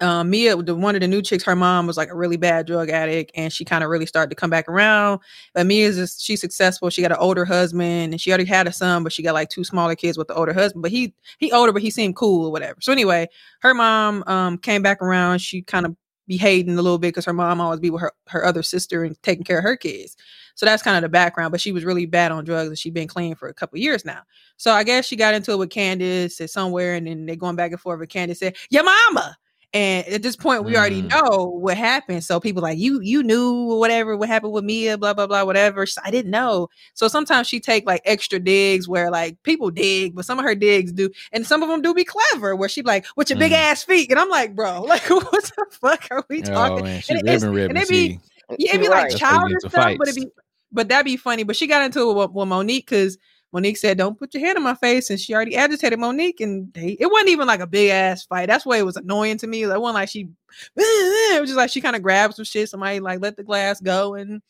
um, Mia, the one of the new chicks, her mom was like a really bad drug addict, and she kind of really started to come back around. But Mia's just, she's successful. She got an older husband, and she already had a son, but she got like two smaller kids with the older husband. But he he older, but he seemed cool or whatever. So anyway, her mom um came back around. She kind of behaving a little bit because her mom always be with her her other sister and taking care of her kids. So that's kind of the background. But she was really bad on drugs, and she'd been clean for a couple years now. So I guess she got into it with Candace at somewhere, and then they're going back and forth. with Candace said, "Your mama." And at this point, we already Mm. know what happened. So people like you, you knew whatever what happened with Mia, blah blah blah, whatever. So I didn't know. So sometimes she take like extra digs where like people dig, but some of her digs do, and some of them do be clever. Where she like, "With your big Mm. ass feet," and I'm like, "Bro, like what the fuck are we Oh talking?" man, she And it's- ribbing ribbing. and it be, yeah, it'd be like Right. That's where you childish get the stuff, but it'd be, but that'd be funny. But she got into it with, with Monique because Monique said, "Don't put your hand in my face," and she already agitated Monique, and they, it wasn't even like a big ass fight. That's why it was annoying to me. It wasn't like she, it was just like she kind of grabbed some shit. Somebody like let the glass go, and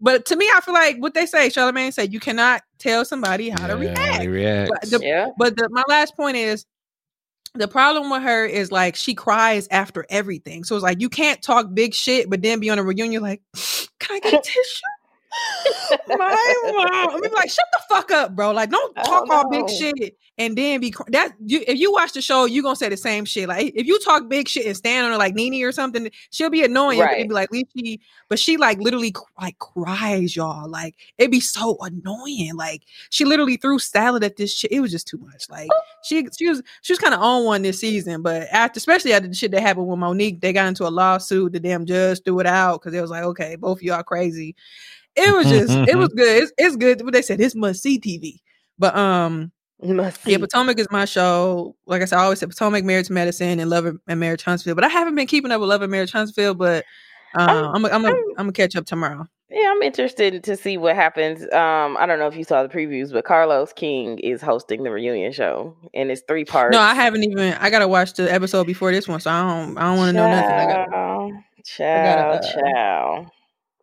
but to me, I feel like what they say, Charlamagne said, you cannot tell somebody how to react. react. But the- Yeah. But the, my last point is the problem with her is like she cries after everything. So it's like you can't talk big shit, but then be on a reunion like, can I get a tissue? My mom. I'm like, shut the fuck up, bro. Like, don't Oh, talk all big shit and then be cr- that. You, if you watch the show, you gonna say the same shit. Like, if you talk big shit and stand on her like Nene or something, she'll be annoying. Right. it'd be like, leave she, but she like literally like cries, y'all. Like, it'd be so annoying. Like, she literally threw salad at this shit. It was just too much. Like, she she was she was kind of on one this season, but after especially after the shit that happened with Monique, they got into a lawsuit. The damn judge threw it out because it was like, okay, both of y'all crazy. It was just it was good. It's, it's good. But they said it's must see TV. But um Must yeah, see. Potomac is my show. Like I said, I always said Potomac, Married to Medicine, and Love and Marriage Huntsville. But I haven't been keeping up with Love and Marriage Huntsville. But um, I'm- I'm I'm I'm, I'm- I'm gonna catch up tomorrow. Yeah, I'm interested to see what happens. Um, I don't know if you saw the previews, but Carlos King is hosting the reunion show, and it's three parts. No, I haven't even. I gotta watch the episode before this one, so I don't. I don't want to know nothing. I gotta, Ciao, gotta, ciao, uh, ciao.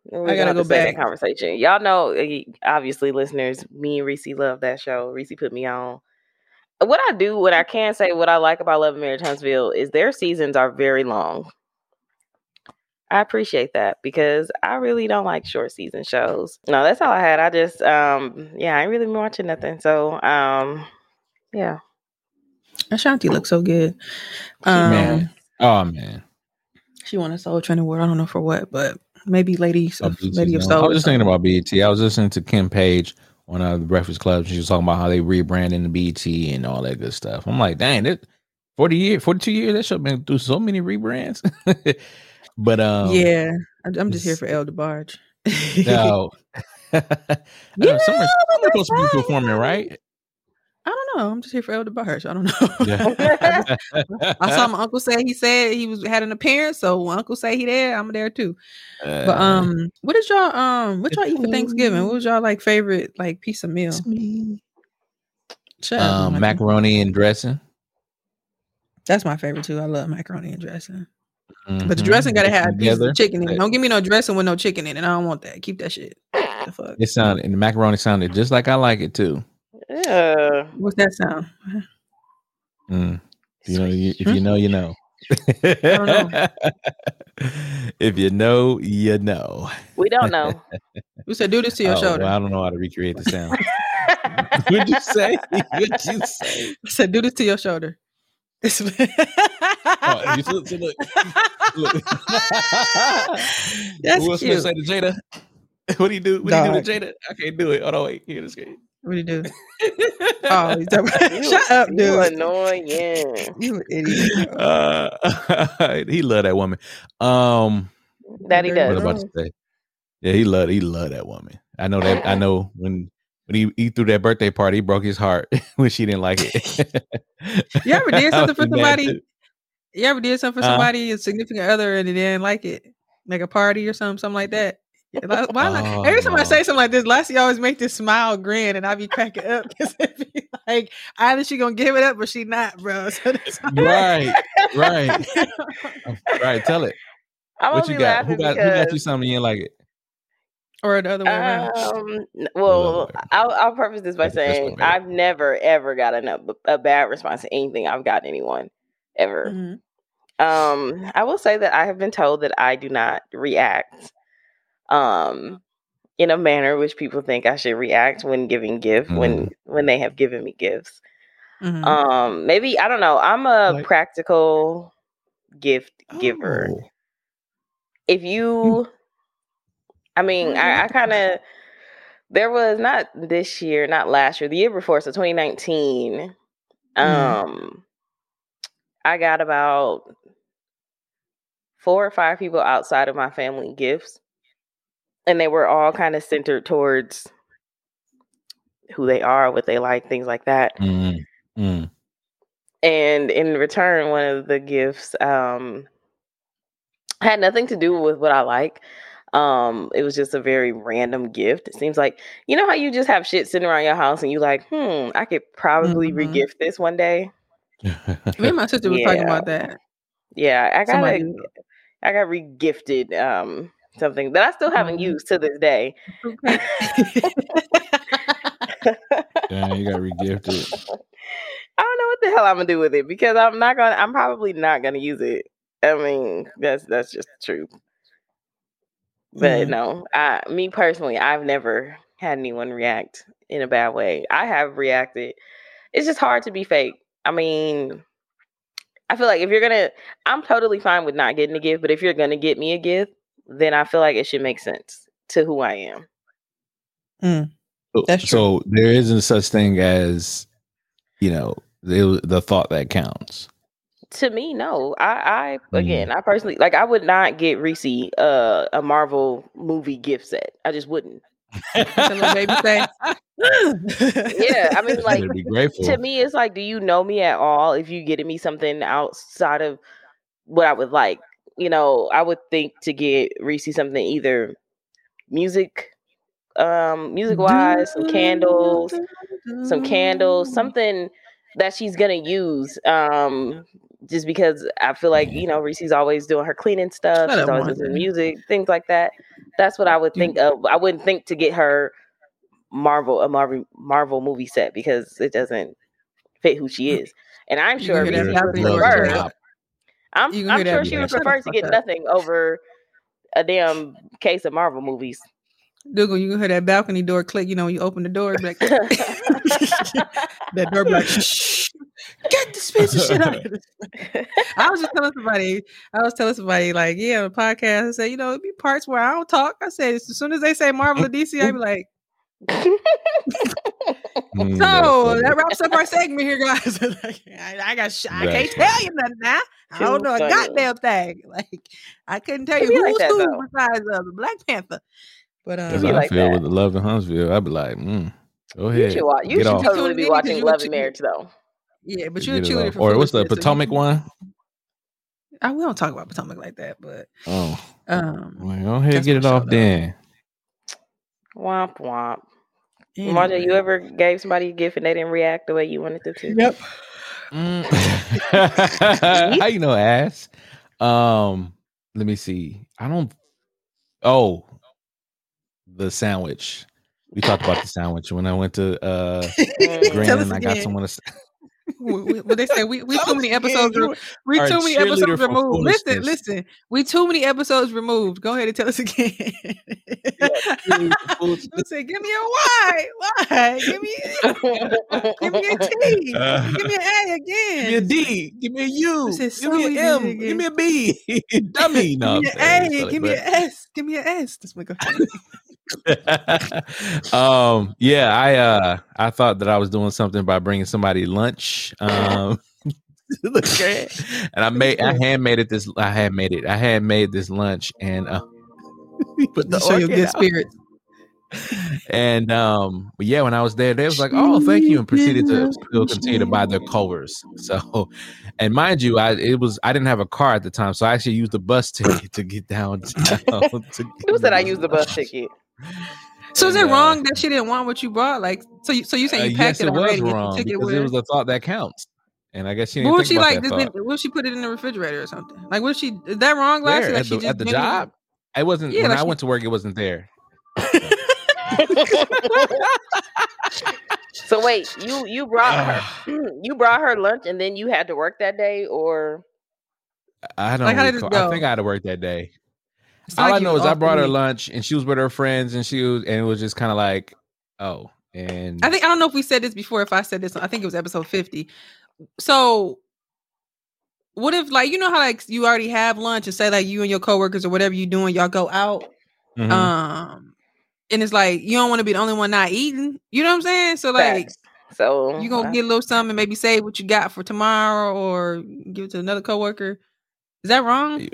We're I gonna gotta go to save back. that conversation. Y'all know, eh, obviously, listeners. Me and Reese love that show. Reese put me on. What I do, what I can say, what I like about Love and Marriage Huntsville is their seasons are very long. I appreciate that because I really don't like short season shows. No, that's all I had. I just, um, yeah, I ain't really been watching nothing. So, um, yeah. Ashanti looks so good. Um, Man. Oh man. she won a Soul Train award. I don't know for what, but maybe Lady of, Lady of. Soul. I was just thinking about BET. I was listening to Kim Page on uh, the Breakfast Club. And she was talking about how they rebranding the BET and all that good stuff. I'm like, dang, it 40 years, 42 years, that should have been through so many rebrands. but um yeah, I'm just here for El DeBarge. no. Don't know, summer, summer supposed to be performing, right? I don't know. I'm just here for El DeBarge. I don't know. Yeah. I saw my uncle say he said he was had an appearance, so when uncle say he there, I'm there too. But Uh, um, what did y'all um, what y'all eat for Thanksgiving? What was y'all like favorite like piece of meal? Shut um, macaroni and dressing. That's my favorite too. I love macaroni and dressing. But the Mhm. dressing gotta have them together. of chicken in it. Don't give me no dressing with no chicken in it. I don't want that. Keep that shit. The fuck? It sounded and the macaroni sounded just like I like it too. Yeah. What's that sound? Mm. You know, you, if you know, you know. know. if you know, you know. We don't know. You said do this to your Oh, should well, I don't know how to recreate the sound. What'd you say? What'd you say? I said do this to your shoulder. It's- Oh, you look, so look, look. That's Will Smith cute. say to Jada, "What do you do? What do you do to Jada? I can't do it. Hold on, wait. Here, this game. What do you do? Oh, he's talking- shut up, You dude. annoying. You idiot. Uh, he love that woman. Um, That he There what does. about to say? Yeah, he loved he loved that woman. I know that. I know when when he, he threw that birthday party, he broke his heart when she didn't like it. You ever did something for somebody? You ever did something for Huh? somebody, a significant other, and they didn't like it? Like a party or something, something like that. Yeah, like- Why not? Oh, Every time I say something like this, Lassie always make this smile grin, and I be cracking up because it be like either she gonna give it up or she not, bro. So that's Right, right, right. Tell it. I'm What you got? Who laughing got? Who got you something you didn't like it? or the other way around. Um. Well. I'll, I'll preface this by That's the best way saying to. I've never ever gotten a, a bad response to anything I've gotten anyone ever. Mhm. Um, I will say that I have been told that I do not react um in a manner which people think I should react when giving gift when when they have given me gifts. Mhm. Um, maybe I don't know. I'm a Like- practical gift giver. Oh. If you, I mean, I, I kind of there was not this year, not last year, the year before, so 2019. Um, I got about four or five people outside of my family gifts, and they were all kind of centered towards who they are, what they like, things like that. Mm, mm. and in return one of the gifts um had nothing to do with what i like um it was just a very random gift it seems like you know how you just have shit sitting around your house and you like hmm i could probably Mhm. regift this one day Me and my sister was talking Yeah. about that. yeah i got Somebody- i got regifted um something that i still haven't Mhm. used to this day Okay. Yeah, you got regifted. I don't know what the hell I'm gonna do with it because I'm not gonna. I'm probably not gonna use it. I mean, that's that's just the truth. But Mhm. no, I me personally, I've never had anyone react in a bad way. I have reacted. It's just hard to be fake. I mean, I feel like if you're gonna, I'm totally fine with not getting a gift. But if you're gonna get me a gift, then I feel like it should make sense to who I am. That's true. So there isn't such thing as, you know, the the thought that counts. To me, no. I, I Mm. again, I personally like. I would not get Reese uh, a Marvel movie gift set. I just wouldn't. Baby. Yeah, I mean, like Better be grateful. to me, it's like, do you know me at all? If you getting me something outside of what I would like, you know, I would think to get Reese something either music, um, music wise, some candles, some candles, something that she's gonna use. Um, just because I feel like you know Reese's always doing her cleaning stuff. She's always doing music, things like that. That's what I would think of. I wouldn't think to get her Marvel a Marvel Marvel movie set because it doesn't fit who she is. And I'm sure Reese would prefer. I'm, I'm sure she would prefer to get up." nothing over a damn case of Marvel movies. Dougal, you can hear that balcony door click. You know, when you open the door, like that door like, Shh, get this piece of shit out of here. I was just telling somebody, I was telling somebody, like, yeah, on a podcast, I said, you know, it'd be parts where I don't talk. I said, as soon as they say Marvel or DC, I'd be like, Mm, so that wraps up our segment here, guys. I, I got, sh- I can't tell you nothing now. I don't know a goddamn thing. Like, I couldn't tell you be like who's that, who though. besides uh, Black Panther. But That's um, be how I like feel that. with the love in Huntsville. I'd be like, mm, go You ahead. should watch. You get should off. totally be watching you Love chi- and Marriage though. yeah, but you're a Get it for Or what's the foolishness, so Potomac one? I, we don't talk about Potomac like that, but Oh, um, well, go ahead, That's get it off though. then. Womp womp. Anyway. Marja, you ever gave somebody a gift and they didn't react the way you wanted them to? Yep. Mm. How you know ass? Um, let me see. I don't. Oh, the sandwich. We talked about the sandwich when I went to uh. Tell Grand us and I got someone to. we, we, what they say we, we too many episodes Yeah, re- we too many episodes removed listen listen we too many episodes removed go ahead and tell us again Don't say give me a y why give me give me a t give me an a Give me a again Give me a U. I said, Give me easy an M. to Give me a B. Dummy. No, give me I'm an a give me but- an s give me an s that's my go um yeah i uh i thought that i was doing something by bringing somebody lunch um and i made i handmade it this i had made it i had made this lunch and uh put the show your good out. spirits and um but yeah when i was there they was like oh thank you and proceeded to still continue to buy their Culvers so and mind you i it was i didn't have a car at the time so i actually used the bus ticket to get downtown to Who said I used the bus ticket? so is it uh, wrong that she didn't want what you brought like so you so you saying you Uh, packed yes, it it was already if wrong took it because with it was the thought that counts. And I guess she didn't What would think she about like? that Does thought. it, what if she put it in the refrigerator or something? Like, was she? Is that wrong, Lassie? Where? Like at she the, just at the job. I wasn't Yeah, when like I she- went to work. It wasn't there. So wait, you you brought her you brought her lunch and then you had to work that day, or I don't. Like, how did it recall. I think I had to work that day. It's All like I know is I brought her week. lunch, and she was with her friends, and she was, and it was just kind of like, oh, and I think I don't know if we said this before. If I said this, I think it was episode fifty. So, what if like you know how like you already have lunch and say like you and your coworkers or whatever you doing, y'all go out, Mhm. um, and it's like you don't want to be the only one not eating. You know what I'm saying? So like Facts. So you gonna uh, get a little something, and maybe save what you got for tomorrow, or give it to another coworker. Is that wrong?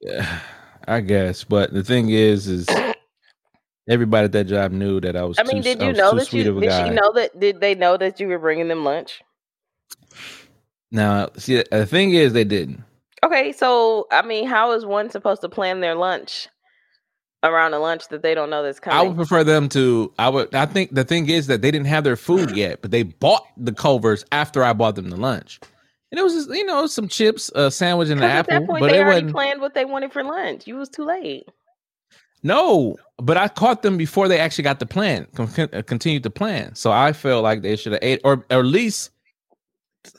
Yeah, I guess. But the thing is, is everybody at that job knew that I was. I mean, too, did you know that you did guy. she know that did they know that you were bringing them lunch? Now, see, the thing is, they didn't. Okay, so I mean, how is one supposed to plan their lunch around a lunch that they don't know that's I would prefer them to. I would. I think the thing is that they didn't have their food yet, but they bought the Culvers after I bought them the lunch, and it was just you know some chips, a sandwich, and an at apple. that point, but they already planned what they wanted for lunch. You was too late. No, but I caught them before they actually got the plan, con- uh, continued to plan. So I felt like they should have ate, or, or at least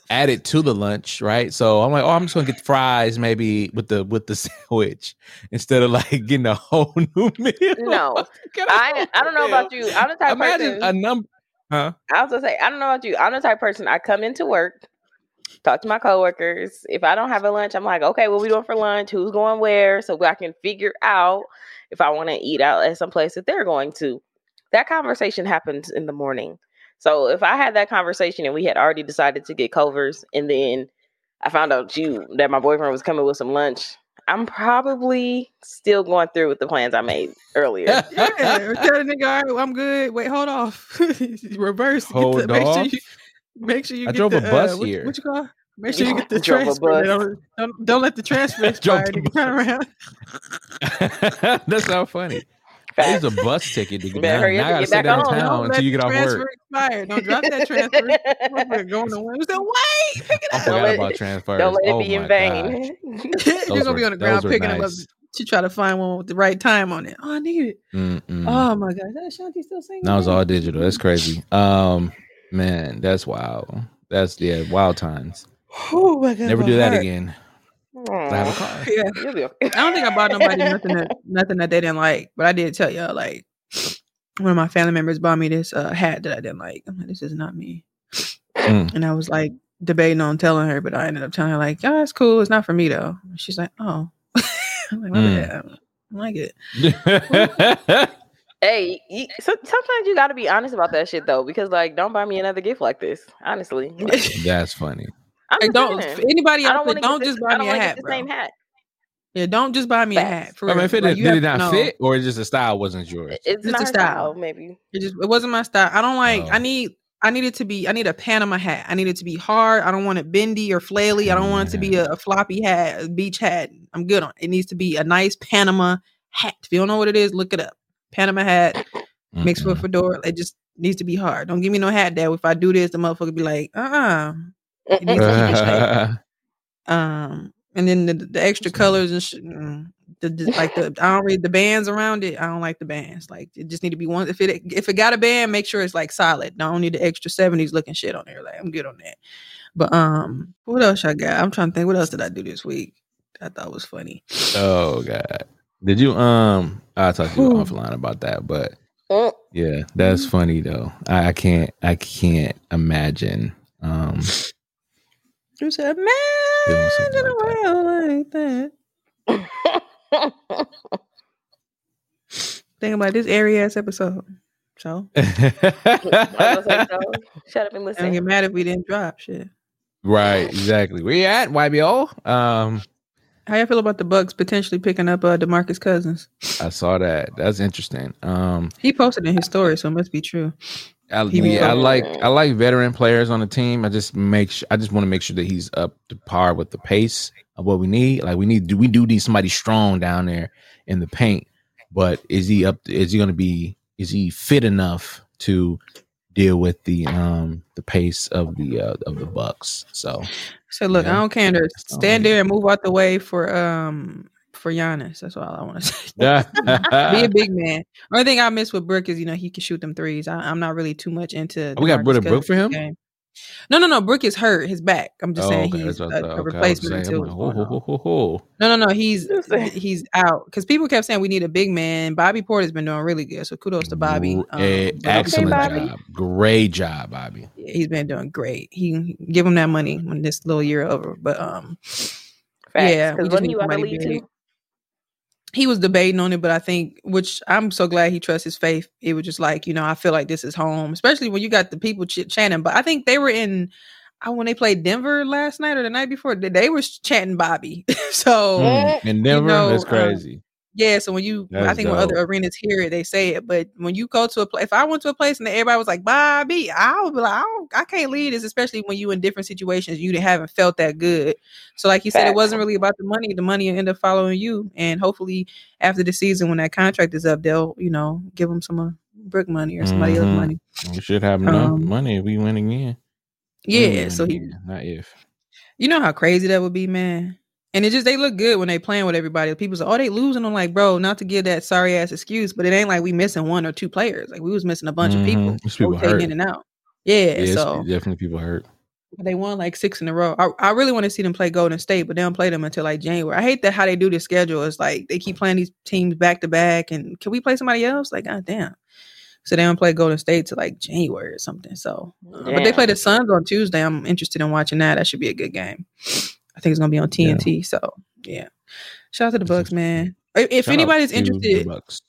added to the lunch, right? So I'm like, oh, I'm just gonna get fries, maybe with the with the sandwich, instead of like getting a whole new meal. No, I I don't know about you. I'm the type Imagine person. a number. Huh? I was gonna say, I don't know about you. I'm the type of person I come into work, talk to my coworkers. If I don't have a lunch, I'm like, okay, what we doing for lunch? Who's going where? So I can figure out if I want to eat out at some place that they're going to. That conversation happens in the morning. So if I had that conversation and we had already decided to get Culvers, and then I found out you that my boyfriend was coming with some lunch, I'm probably still going through with the plans I made earlier. Yeah, or tell the nigga, all right, I'm good. Wait, hold off. Reverse. Get Hold the, make sure you make sure you I get drove the, a bus uh, what, here. What you call? Make sure you get the Drove transfer. Don't, don't, don't let the transfer Drove expire. turn around. That's not funny. I use a bus ticket to get Better down. hurry Now I gotta stay home. downtown Don't until you get off work. expire. Don't drop that transfer. Going to win. Say, wait, pick it I up. forgot let about it- transfers. Don't let it oh be in vain. You're gonna be on the ground were picking them up to try to find one with the right time on it. Oh, I need it. Mm-mm. Oh my god, is that Shanti still singing? That was all digital. That's crazy. Um, man, that's wild. That's yeah, wild times. Oh my god, Never do that heart. again. I have a car. Yeah. Okay. I don't think I bought nobody nothing that nothing that they didn't like, but I did tell y'all like one of my family members bought me this uh, hat that I didn't like. I'm like, this is not me, Mm. and I was like debating on telling her, but I ended up telling her like, yeah, it's cool. It's not for me though. And She's like, oh, I'm like, my Mm. I like it. Hey, you, so, sometimes you got to be honest about that shit though, because like, don't buy me another gift like this. Honestly, Like, that's funny. I'm Hey, don't saying. anybody I out don't there, want to don't just buy me a hat, the same hat. Yeah, don't just buy me a hat. For I mean, real. if it Like, did, did it not know. fit, or just the style wasn't yours? It's Just not a style. style, maybe. It just it wasn't my style. I don't like. I Oh. need. I need it to be. I need a Panama hat. I need it to be hard. I don't want it bendy or flaily. I don't want it to be a, a floppy hat, a beach hat. I'm good on. It. it needs to be a nice Panama hat. If you don't know what it is, look it up. Panama hat mixed with Mm-mm. fedora. It just needs to be hard. Don't give me no hat that if I do this, the motherfucker be like, uh, uh It needs to keep it straight. Um, and then the, the extra colors and sh- mm, the, the like the I don't read the bands around it. I don't like the bands. Like it just need to be one. If it if it got a band, make sure it's like solid. Don't need the extra seventies looking shit on there. Like I'm good on that. But um, what else I got? I'm trying to think. What else did I do this week? I thought was funny. oh god. Did you um? I talked to you Whew. offline about that, but Mm. yeah, that's funny though. I, I can't. I can't imagine. Um, You said, something a world like that. Think about this airy ass episode. So like, so, shut up and don't listen. get mad if we didn't drop shit. right. Exactly. Where you at, YBO? Um, How y'all feel about the Bucks potentially picking up uh, DeMarcus Cousins? I saw that. That's interesting. Um, He posted in his story, so it must be true. I, yeah, I like I like veteran players on the team. I just make sh- I just want to make sure that he's up to par with the pace of what we need. Like we need do we do need somebody strong down there in the paint, but is he up? Is he going to be? Is he fit enough to deal with the um the pace of the uh, of the Bucks? So So look, I don't care. to Stand there and move out the way for um for Giannis. That's all I want to say. Be a big man. Only thing I miss with Brook is you know he can shoot them threes. I, I'm not really too much into. Oh, we got DeMarcus Brother Brook for him? game. No, no, no. Brook is hurt. His back. I'm just Oh, saying okay, he's a, what I thought. a Okay, replacement saying, until. like, ho, ho, ho, ho, ho. No, no, no. He's he's out because people kept saying we need a big man. Bobby Portis's been doing really good, so kudos to Bobby. Um, eh, but excellent Bobby. job. Great job, Bobby. yeah, he's been doing great. He give him that money when this little year over. But um, Facts. Yeah, we because just wasn't need he about to somebody leave big. He was debating on it, but I think, which I'm so glad he trusts his faith. It was just like, you know, I feel like this is home, especially when you got the people ch- chanting. But I think they were in, I when they played Denver last night or the night before, they, they were chanting Bobby. so Mm. In Denver, know, that's um, crazy. Yeah, so when you, I think when other arenas hear it, they say it. But when you go to a place, if I went to a place and everybody was like Bobby, I would be like, I, don't, I can't lead this, especially when you in different situations, you haven't felt that good. So, like you said, it wasn't really about the money. The money will end up following you, and hopefully, after the season, when that contract is up, they'll, you know, give them some uh, brick money or somebody Mhm. else money. We should have enough um, money if we win again. Yeah, Mm, so he, yeah, not if. you know how crazy that would be, man. And it just they look good when they playing with everybody. People say, "Oh, they losing." I'm like, bro, not to give that sorry ass excuse, but it ain't like we missing one or two players. Like we was missing a bunch of people, Mhm. There's people rotating hurt. in and out. Yeah, Yeah, so definitely people hurt. they won like six in a row. I, I really want to see them play Golden State, but they don't play them until like January. I hate that how they do the schedule. It's like they keep playing these teams back to back, and can we play somebody else? Like, god damn. So they don't play Golden State to like January or something. So, uh, but they play the Suns on Tuesday. I'm interested in watching that. That should be a good game. I think it's gonna be on Yeah. TNT. So yeah, shout out to the That's Bucks, man. If, if Shout anybody's interested, Bucks.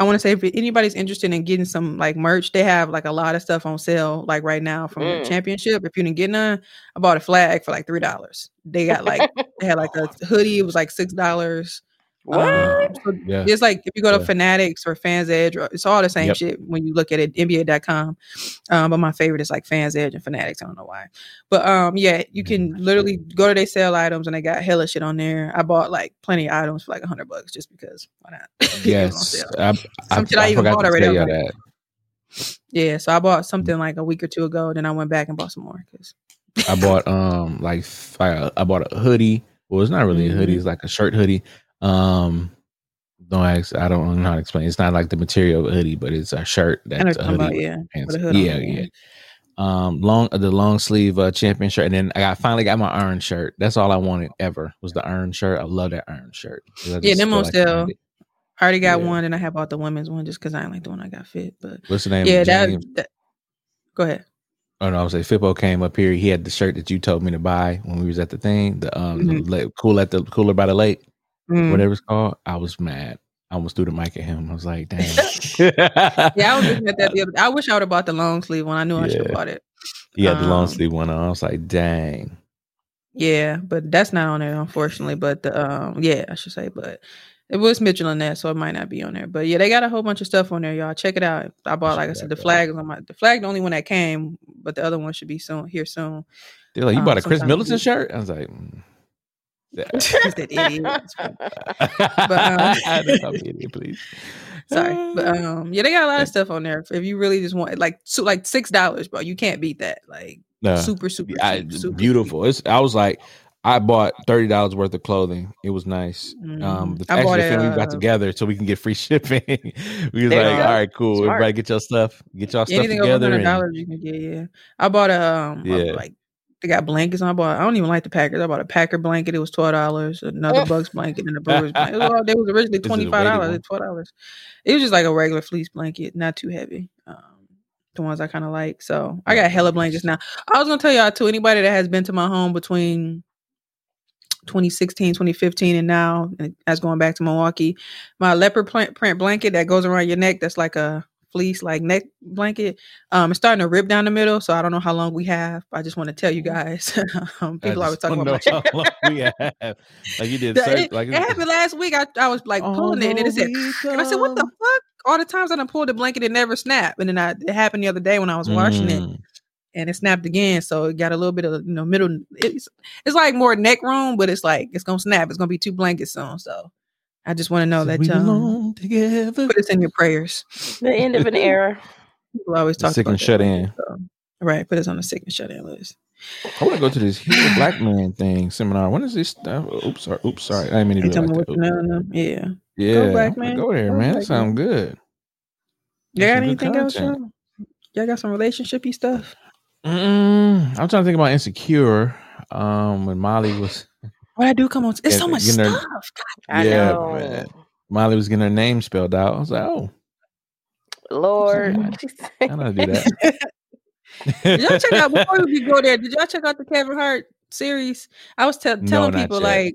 I want to say if anybody's interested in getting some like merch, they have like a lot of stuff on sale like right now from Mm. the championship. If you didn't get none, I bought a flag for like three dollars. They got like they had like a hoodie, it was like six dollars. What? Um, so Yeah. it's like if you go to Yeah. Fanatics or Fans Edge, or, it's all the same Yep. shit when you look at it, NBA.com. Um, but my favorite is like Fans Edge and Fanatics. I don't know why. But um, yeah, you can literally go to their sale items and they got hella shit on there. I bought like plenty of items for like a hundred bucks just because why not? It was on Yes. I, I, Some shit I I even bought already. tell I y'all was that. Yeah, so I bought something like a week or two ago. Then I went back and bought some more because I bought um like I bought a hoodie. Well, it's not really a hoodie. Mhm. It's like a shirt hoodie. Um, don't ask. I don't know how to explain. It's not like the material of a hoodie, but it's a shirt that's a hoodie. Yeah, hood yeah, it, yeah. Um, long the long sleeve uh, champion shirt, and then I got finally got my iron shirt. That's all I wanted ever was the iron shirt. I love that iron shirt. Yeah, them on I sale. it. I already got Yeah. one, and I have bought the women's one just because I ain't like the one I got fit. But What's the name? yeah, that, that. Go ahead. Oh no, I was like Fippo came up here. He had the shirt that you told me to buy when we was at the thing, the um Mhm. the cool at the cooler by the lake, Mm. whatever it's called. I was mad. I almost threw the mic at him. I was like, damn. Yeah, I was looking at that the other. I wish I would have bought the long sleeve one. I knew I should have bought it. He had the long Um, sleeve one on. I was like, dang. Yeah, but that's not on there, unfortunately. But the um, yeah, I should say, but it was Mitchell in that, so it might not be on there. But yeah, they got a whole bunch of stuff on there, y'all. Check it out. I bought, like I said, the flag is on my the flag, the only one that came, but the other one should be soon here soon. They're like, you um, bought a Khris Middleton shirt? I was like, mm. He's that idiot. It's funny. I just call me idiot, please. Sorry, but um, yeah, they got a lot of stuff on there. If you really just want like so, like six dollars, bro, you can't beat that. Like No. super, super, I, super beautiful. It's. I was like, I bought thirty dollars worth of clothing. It was nice. Um, Mhm. the I actually bought the it. film we got uh, together so we can get free shipping. we was like, all right, cool. Smart. Everybody get your stuff. Get y'all stuff anything over together. hundred and- dollars you can get. Yeah, I bought a um, a, Yeah. like they got blankets. I bought. I don't even like the Packers. I bought a Packer blanket. It was twelve dollars. Another Bucks blanket and a Brewers blanket. It was all, they was originally Is it a twenty five weighted dollars. It's twelve dollars. It was just like a regular fleece blanket, not too heavy. Um, the ones I kind of like. So I got hella blankets now. I was gonna tell y'all too. Anybody that has been to my home between 2016, 2015, and now, and as going back to Milwaukee, my leopard print, print blanket that goes around your neck, that's like a fleece like neck blanket. Um, it's starting to rip down the middle, so I don't know how long we have. I just want to tell you guys um, people always talking about how long we have. Like you did, The- search, it, like it happened last week. I, I was like pulling it, and it said, and I said, "What the fuck?" All the times I done pulled the blanket, it never snapped. And then I, it happened the other day when I was washing it, Mm. and it snapped again. So it got a little bit of you know middle. It's it's like more neck room, but it's like it's gonna snap. It's gonna be two blankets soon. So I just want to know that we um, belong together. put this in your prayers. the end of an era. People always talk sick about and that shut blanket, in. so- Right, put us on the sick and shut in list. I want to go to this He's Black Man thing seminar. When is this? Uh, oops, sorry. Oops, sorry. I didn't mean to do tell it me like what that. you know. no, Yeah. Yeah, Black Man. Go there, Go man. That Black sounds good. You got anything else? Y'all? Y'all got some relationshipy stuff? Mm, I'm trying to think about Insecure. Um, when Molly was What I do come on? It's so Yeah, much you know- stuff. I Yeah, know. man. Molly was getting her name spelled out. I was like, oh, Lord. I know how to do that. Did y'all check out before we go there? Did y'all check out the Kevin Hart series? I was te- telling not people yet. like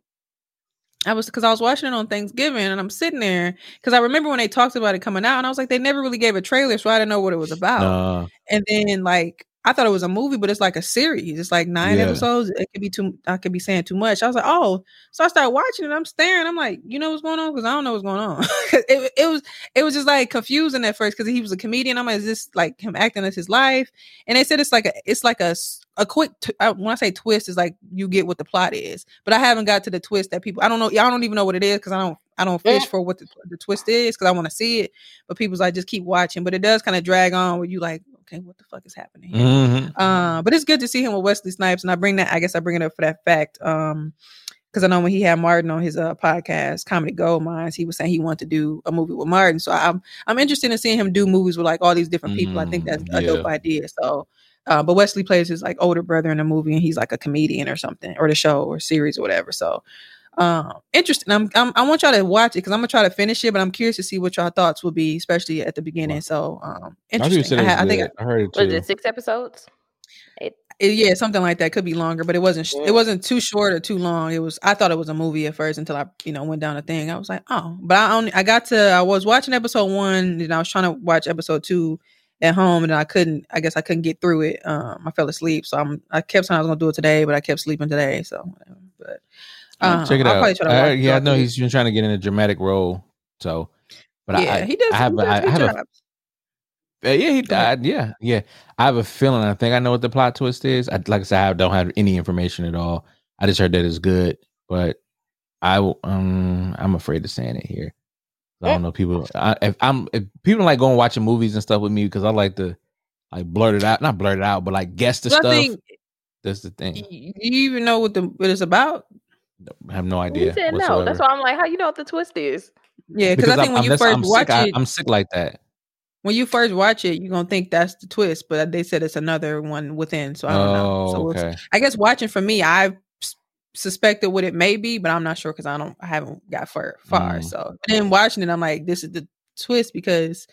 I was because I was watching it on Thanksgiving and I'm sitting there because I remember when they talked about it coming out and I was like they never really gave a trailer so I didn't know what it was about. Nah, And then like I thought it was a movie, but it's like a series. It's like nine Yeah. episodes. It could be too. I could be saying too much. I was like, oh. So I started watching it. I'm staring. I'm like, you know what's going on? Because I don't know what's going on. it, it was it was just like confusing at first because he was a comedian. I'm like, is this like him acting as his life? And they said it's like a it's like a a quick. T- uh, when I say twist, is like you get what the plot is. But I haven't got to the twist that people. I don't know. Y'all don't even know what it is because I don't. I don't fish Yeah. for what the, the twist is because I want to see it. But people's like just keep watching. But it does kind of drag on where you like, okay, what the fuck is happening here? Mhm. Uh, but it's good to see him with Wesley Snipes, and I bring that. I guess I bring it up for that fact, um, because I know when he had Martin on his uh podcast, Comedy Gold Minds, he was saying he wanted to do a movie with Martin. So I'm I'm interested in seeing him do movies with like all these different people. I think that's Mm, a dope idea. So. Uh, but Wesley plays his like older brother in the movie, and he's like a comedian or something, or the show or series or whatever. So, um, interesting. I'm, I'm I want y'all to watch it because I'm gonna try to finish it, but I'm curious to see what y'all thoughts will be, especially at the beginning. So, um, interesting. said I, it was ha- I think good. I heard it Was too. it six episodes? it- yeah, something like that could be longer, but it wasn't. Yeah. It wasn't too short or too long. It was. I thought it was a movie at first until I, you know, went down the thing. I was like, oh, but I only. I got to. I was watching episode one, and I was trying to watch episode two at home, and I couldn't. I guess I couldn't get through it. Um, I fell asleep, so I'm. I kept saying I was gonna do it today, but I kept sleeping today. So, but I'll uh, Check it I'll out. probably try to I- yeah, I know he's been trying to get in a dramatic role. So, but yeah, I, I, he does. I have, does I, have a. Uh, yeah, he died. Yeah, yeah. I have a feeling. I think I know what the plot twist is. I, like I said, I don't have any information at all. I just heard that it's good, but I um I'm afraid of saying it here. I don't know people. I, if I'm if people like going watching movies and stuff with me because I like to like blurt it out, not blurt it out, but like guess the stuff. think. That's the thing. Do you even know what the what it's about? I have no He idea. said no. whatsoever. That's why I'm like, how you know what the twist is? Yeah, because I think I'm, when you first I'm watch sick. It, I'm sick like that. when you first watch it, you're gonna think that's the twist, but they said it's another one within. So I don't know. So Oh, we'll- okay. I guess watching for me, I s- suspected what it may be, but I'm not sure because I don't, I haven't got far. far. Mm. So but then watching it, I'm like, this is the twist because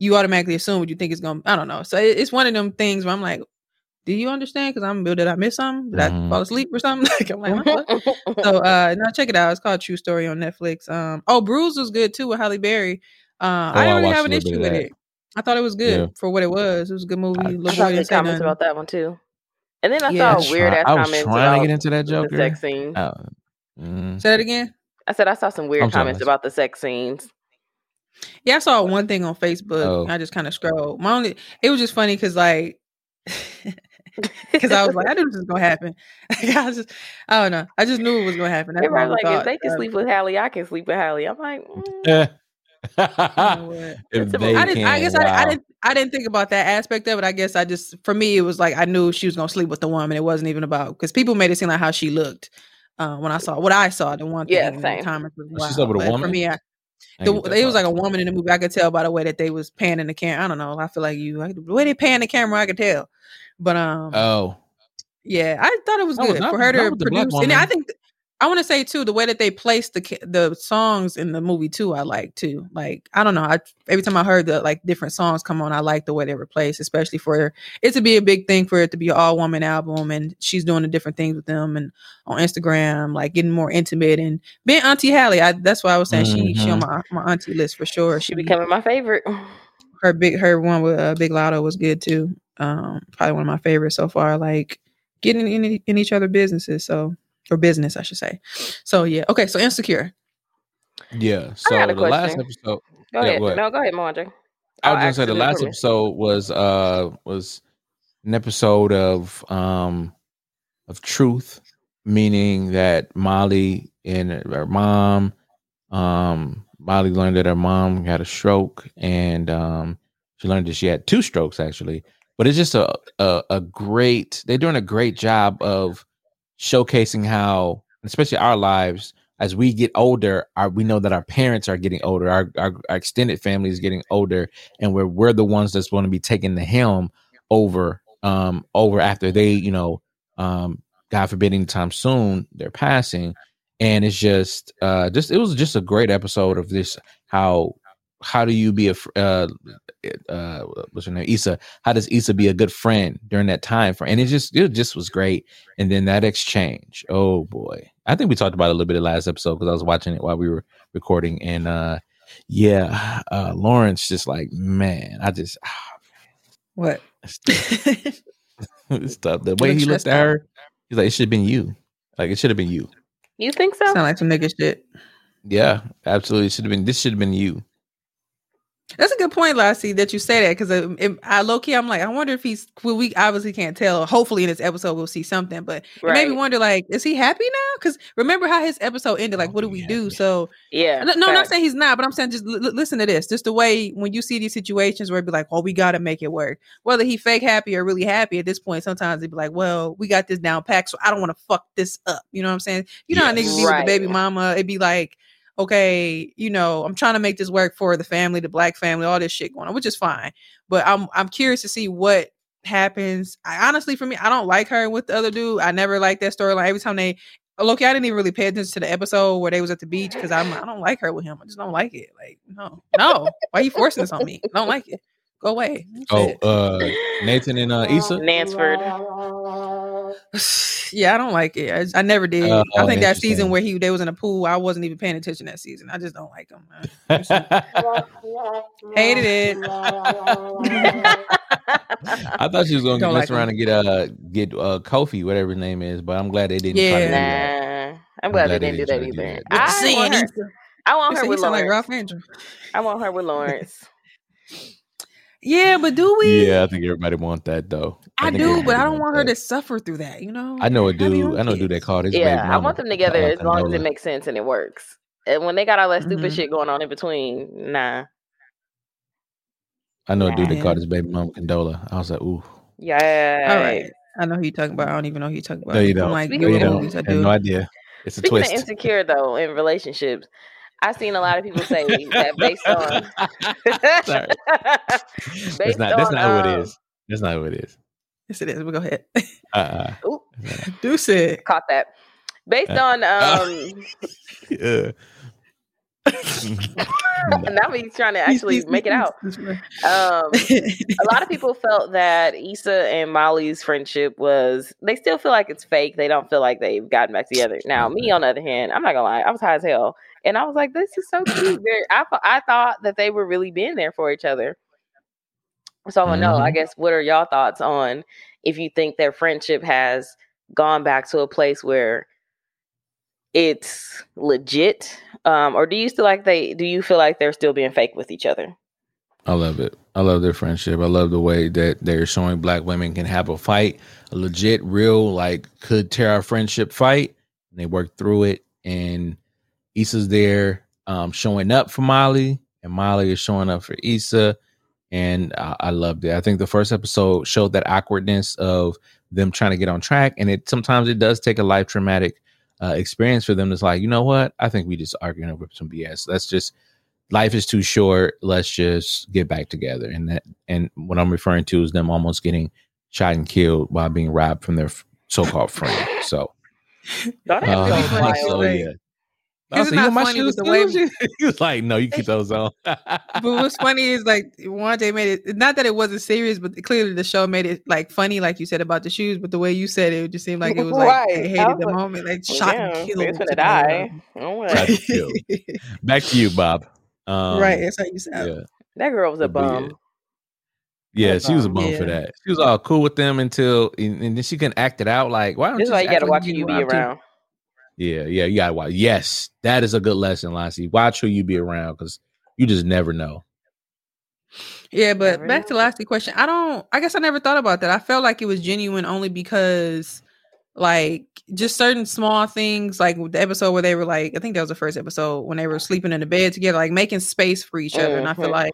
you automatically assume what you think is gonna. I don't know. So it- it's one of them things where I'm like, do you understand? Because I'm did I miss something? Did I Mhm. fall asleep or something? like I'm like, huh, what? so uh no check it out it's called true story on netflix um oh bruise was good too with halle berry uh Oh, i I didn't really have an issue with it i thought it was good Yeah. for what it was it was a good movie I- Lil I Boy saw didn't the say comments nothing. about that one too. And then I Yeah. I saw weird ass comments. I was comments trying to get into that the joke, sex scenes. Oh, mm. say that again I said I saw some weird I'm comments about the sex scenes. yeah i saw one thing on facebook Oh. i just kind of scrolled my only it was just funny because like because i was like i knew this was gonna happen i just i don't know i just knew it was gonna happen that's my Everybody's only like, if they can sleep with Halle, I can sleep with Halle. I'm like, mm, Yeah. you know what? if It's a- they I didn't. I can, guess I, I didn't. I didn't think about that aspect of it. I guess I just, for me, it was like I knew she was gonna sleep with the woman. It wasn't even about because people made it seem like how she looked uh, when I saw what I saw. The one thing Yeah, in same. comments was She wild. with a But For me, I, I the, didn't get that it was like a woman in the movie. I could tell by the way that they was panning the camera. I don't know. I feel like you, like, the way they pan the camera, I could tell. But um, Oh, yeah, I thought it was That was good not- for her to was the black produce. And I think I want to say too the way that they placed the the songs in the movie too. I like too. Like I don't know. I every time I heard the like different songs come on, I like the way they were placed, especially for it to be a big thing for it to be an all woman album, and she's doing the different things with them and on Instagram, like getting more intimate and being Auntie Halle. I, that's why I was saying she she on my my auntie list for sure. she becoming my favorite. her big her one with uh, Big Latto was good too. Um, probably one of my favorites so far. Like getting in in each other businesses. So or business, I should say. So yeah. Okay. So insecure. yeah. So got a the last episode, Go Yeah, ahead. go ahead. No, go ahead, Mondre. I was gonna say the last episode was uh was an episode of um of truth, meaning that Molly and her mom, um, Molly learned that her mom had a stroke, and um, she learned that she had two strokes actually. But it's just a a, a great. They're doing a great job of showcasing how, especially our lives, as we get older, our, we know that our parents are getting older, our, our, our extended family is getting older, and we're we're the ones that's going to be taking the helm over um over after they you know um god forbid anytime soon they're passing and it's just uh just it was just a great episode of this how how do you be a fr- uh uh what's her name Issa? How does Issa be a good friend during that time for and it just it just was great. And then that exchange oh boy. I think we talked about it a little bit the last episode because I was watching it while we were recording and uh yeah uh Lawrence just like man I just What? it's tough. The way he looked at her he's like it should have been you. Like it should have been you You think so? Sound like some nigga shit. yeah absolutely should have been this should have been you That's a good point, Lassie, that you say that because uh, I low key, I'm like, I wonder if he's. Well, we obviously can't tell. Hopefully, in this episode, we'll see something. But it made me wonder, like, is he happy now? Because remember how his episode ended? Like, what do we do? So, Yeah. no, no, I'm not saying he's not, but I'm saying just l- l- listen to this. Just the way when you see these situations where it'd be like, oh, we got to make it work. Whether he fake happy or really happy at this point, sometimes it'd be like, well, we got this down packed, so I don't want to fuck this up. You know what I'm saying? You know how Yes. niggas be with the baby mama. It'd be like, okay, you know, I'm trying to make this work for the family, the black family, all this shit going on, which is fine. But I'm I'm curious to see what happens. I honestly, for me, I don't like her with the other dude. I never liked that storyline. Every time they Loki, I didn't even really pay attention to the episode where they was at the beach because I'm I don't like her with him. I just don't like it. Like, no, no. Why are you forcing this on me? I don't like it. Go away. oh uh Nathan and uh Issa Nansford. yeah, I don't like it. I, I never did. Oh, I think that season where he they was in a pool, I wasn't even paying attention that season. I just don't like him. Man. Hated it. I thought she was gonna Don't mess like around and get uh get uh Kofi, whatever his name is, but I'm glad they didn't. try to do that. Nah. I'm glad they glad they didn't do that didn't try to do either. that. I want her, I want They her say he with sound like Lawrence. I want her with Lawrence. Yeah, but do we? Yeah, I think everybody want that though. I, think do, but I don't want her that. to suffer through that. You know. I know a do dude. I know a like dude it? that called his baby yeah, I want them together uh, as long as it Condola. makes sense and it works. And when they got all that stupid Mhm. shit going on in between, nah. I know a dude that Yeah. called his baby mama Condola. I was like, ooh, Yeah. All right. I know who you're talking about. I don't even know who you're talking about. no, you I'm don't. like, Speaking no, you of- don't. movies, I I have do. no idea. It's a Speaking twist. of insecure though in relationships, I've seen a lot of people say that based on Sorry. That's not. That's on, not who it um, is. That's not who it is. Yes, it is. But go ahead. Uh. uh Ooh, Deuce it. caught that. Based Uh, on um yeah. now he's trying to actually make it out. Um a lot of people felt that Issa and Molly's friendship was they still feel like it's fake. They don't feel like they've gotten back together. Now, me on the other hand, I'm not gonna lie, I was high as hell. And I was like, this is so cute. They're- I, thought- I thought that they were really being there for each other. So I want to know, I Mhm. guess, what are y'all thoughts on if you think their friendship has gone back to a place where it's legit? Um, or do you still like they do you feel like they're still being fake with each other? I love it. I love their friendship. I love the way that they're showing black women can have a fight, a legit, real, like could tear our friendship fight. And they work through it. And Issa's there um, showing up for Molly, and Molly is showing up for Issa. And I, I loved it. I think the first episode showed that awkwardness of them trying to get on track. And it sometimes it does take a life traumatic uh, experience for them. It's like, you know what? I think we just arguing over some BS. Let's just life is too short. Let's just get back together. And that, and what I'm referring to is them almost getting shot and killed while being robbed from their so-called friend. So, That uh, so funny, wild. so right? yeah. I It's was like, you not want funny shoes with the way- too? he was like, no, you keep those on. But what's funny is like one day made it not that it wasn't serious, but clearly the show made it like funny, like you said about the shoes. But the way you said it, it just seemed like it was like Right. they I hated the like, moment, like Well, shot damn, and they're killed. gonna to die. the- Oh, well. Shot and. Back to you, Bob. Um, right, that's how you sound. Yeah. That girl was a But yeah. bum. Yeah, she was a bum Yeah. for that. She was all cool with them until, and, and then she couldn't act it out. Like, why don't This is you why you gotta watch who you you be out too. Around. Yeah, yeah, you gotta watch. Yes, that is a good lesson, Lassie. Watch who you be around because you just never know. Yeah, but Never back to know. last question. I don't. I guess I never thought about that. I felt like it was genuine only because, like, just certain small things, like the episode where they were like, I think that was the first episode when they were sleeping in the bed together, like making space for each other. And I feel Mhm. like,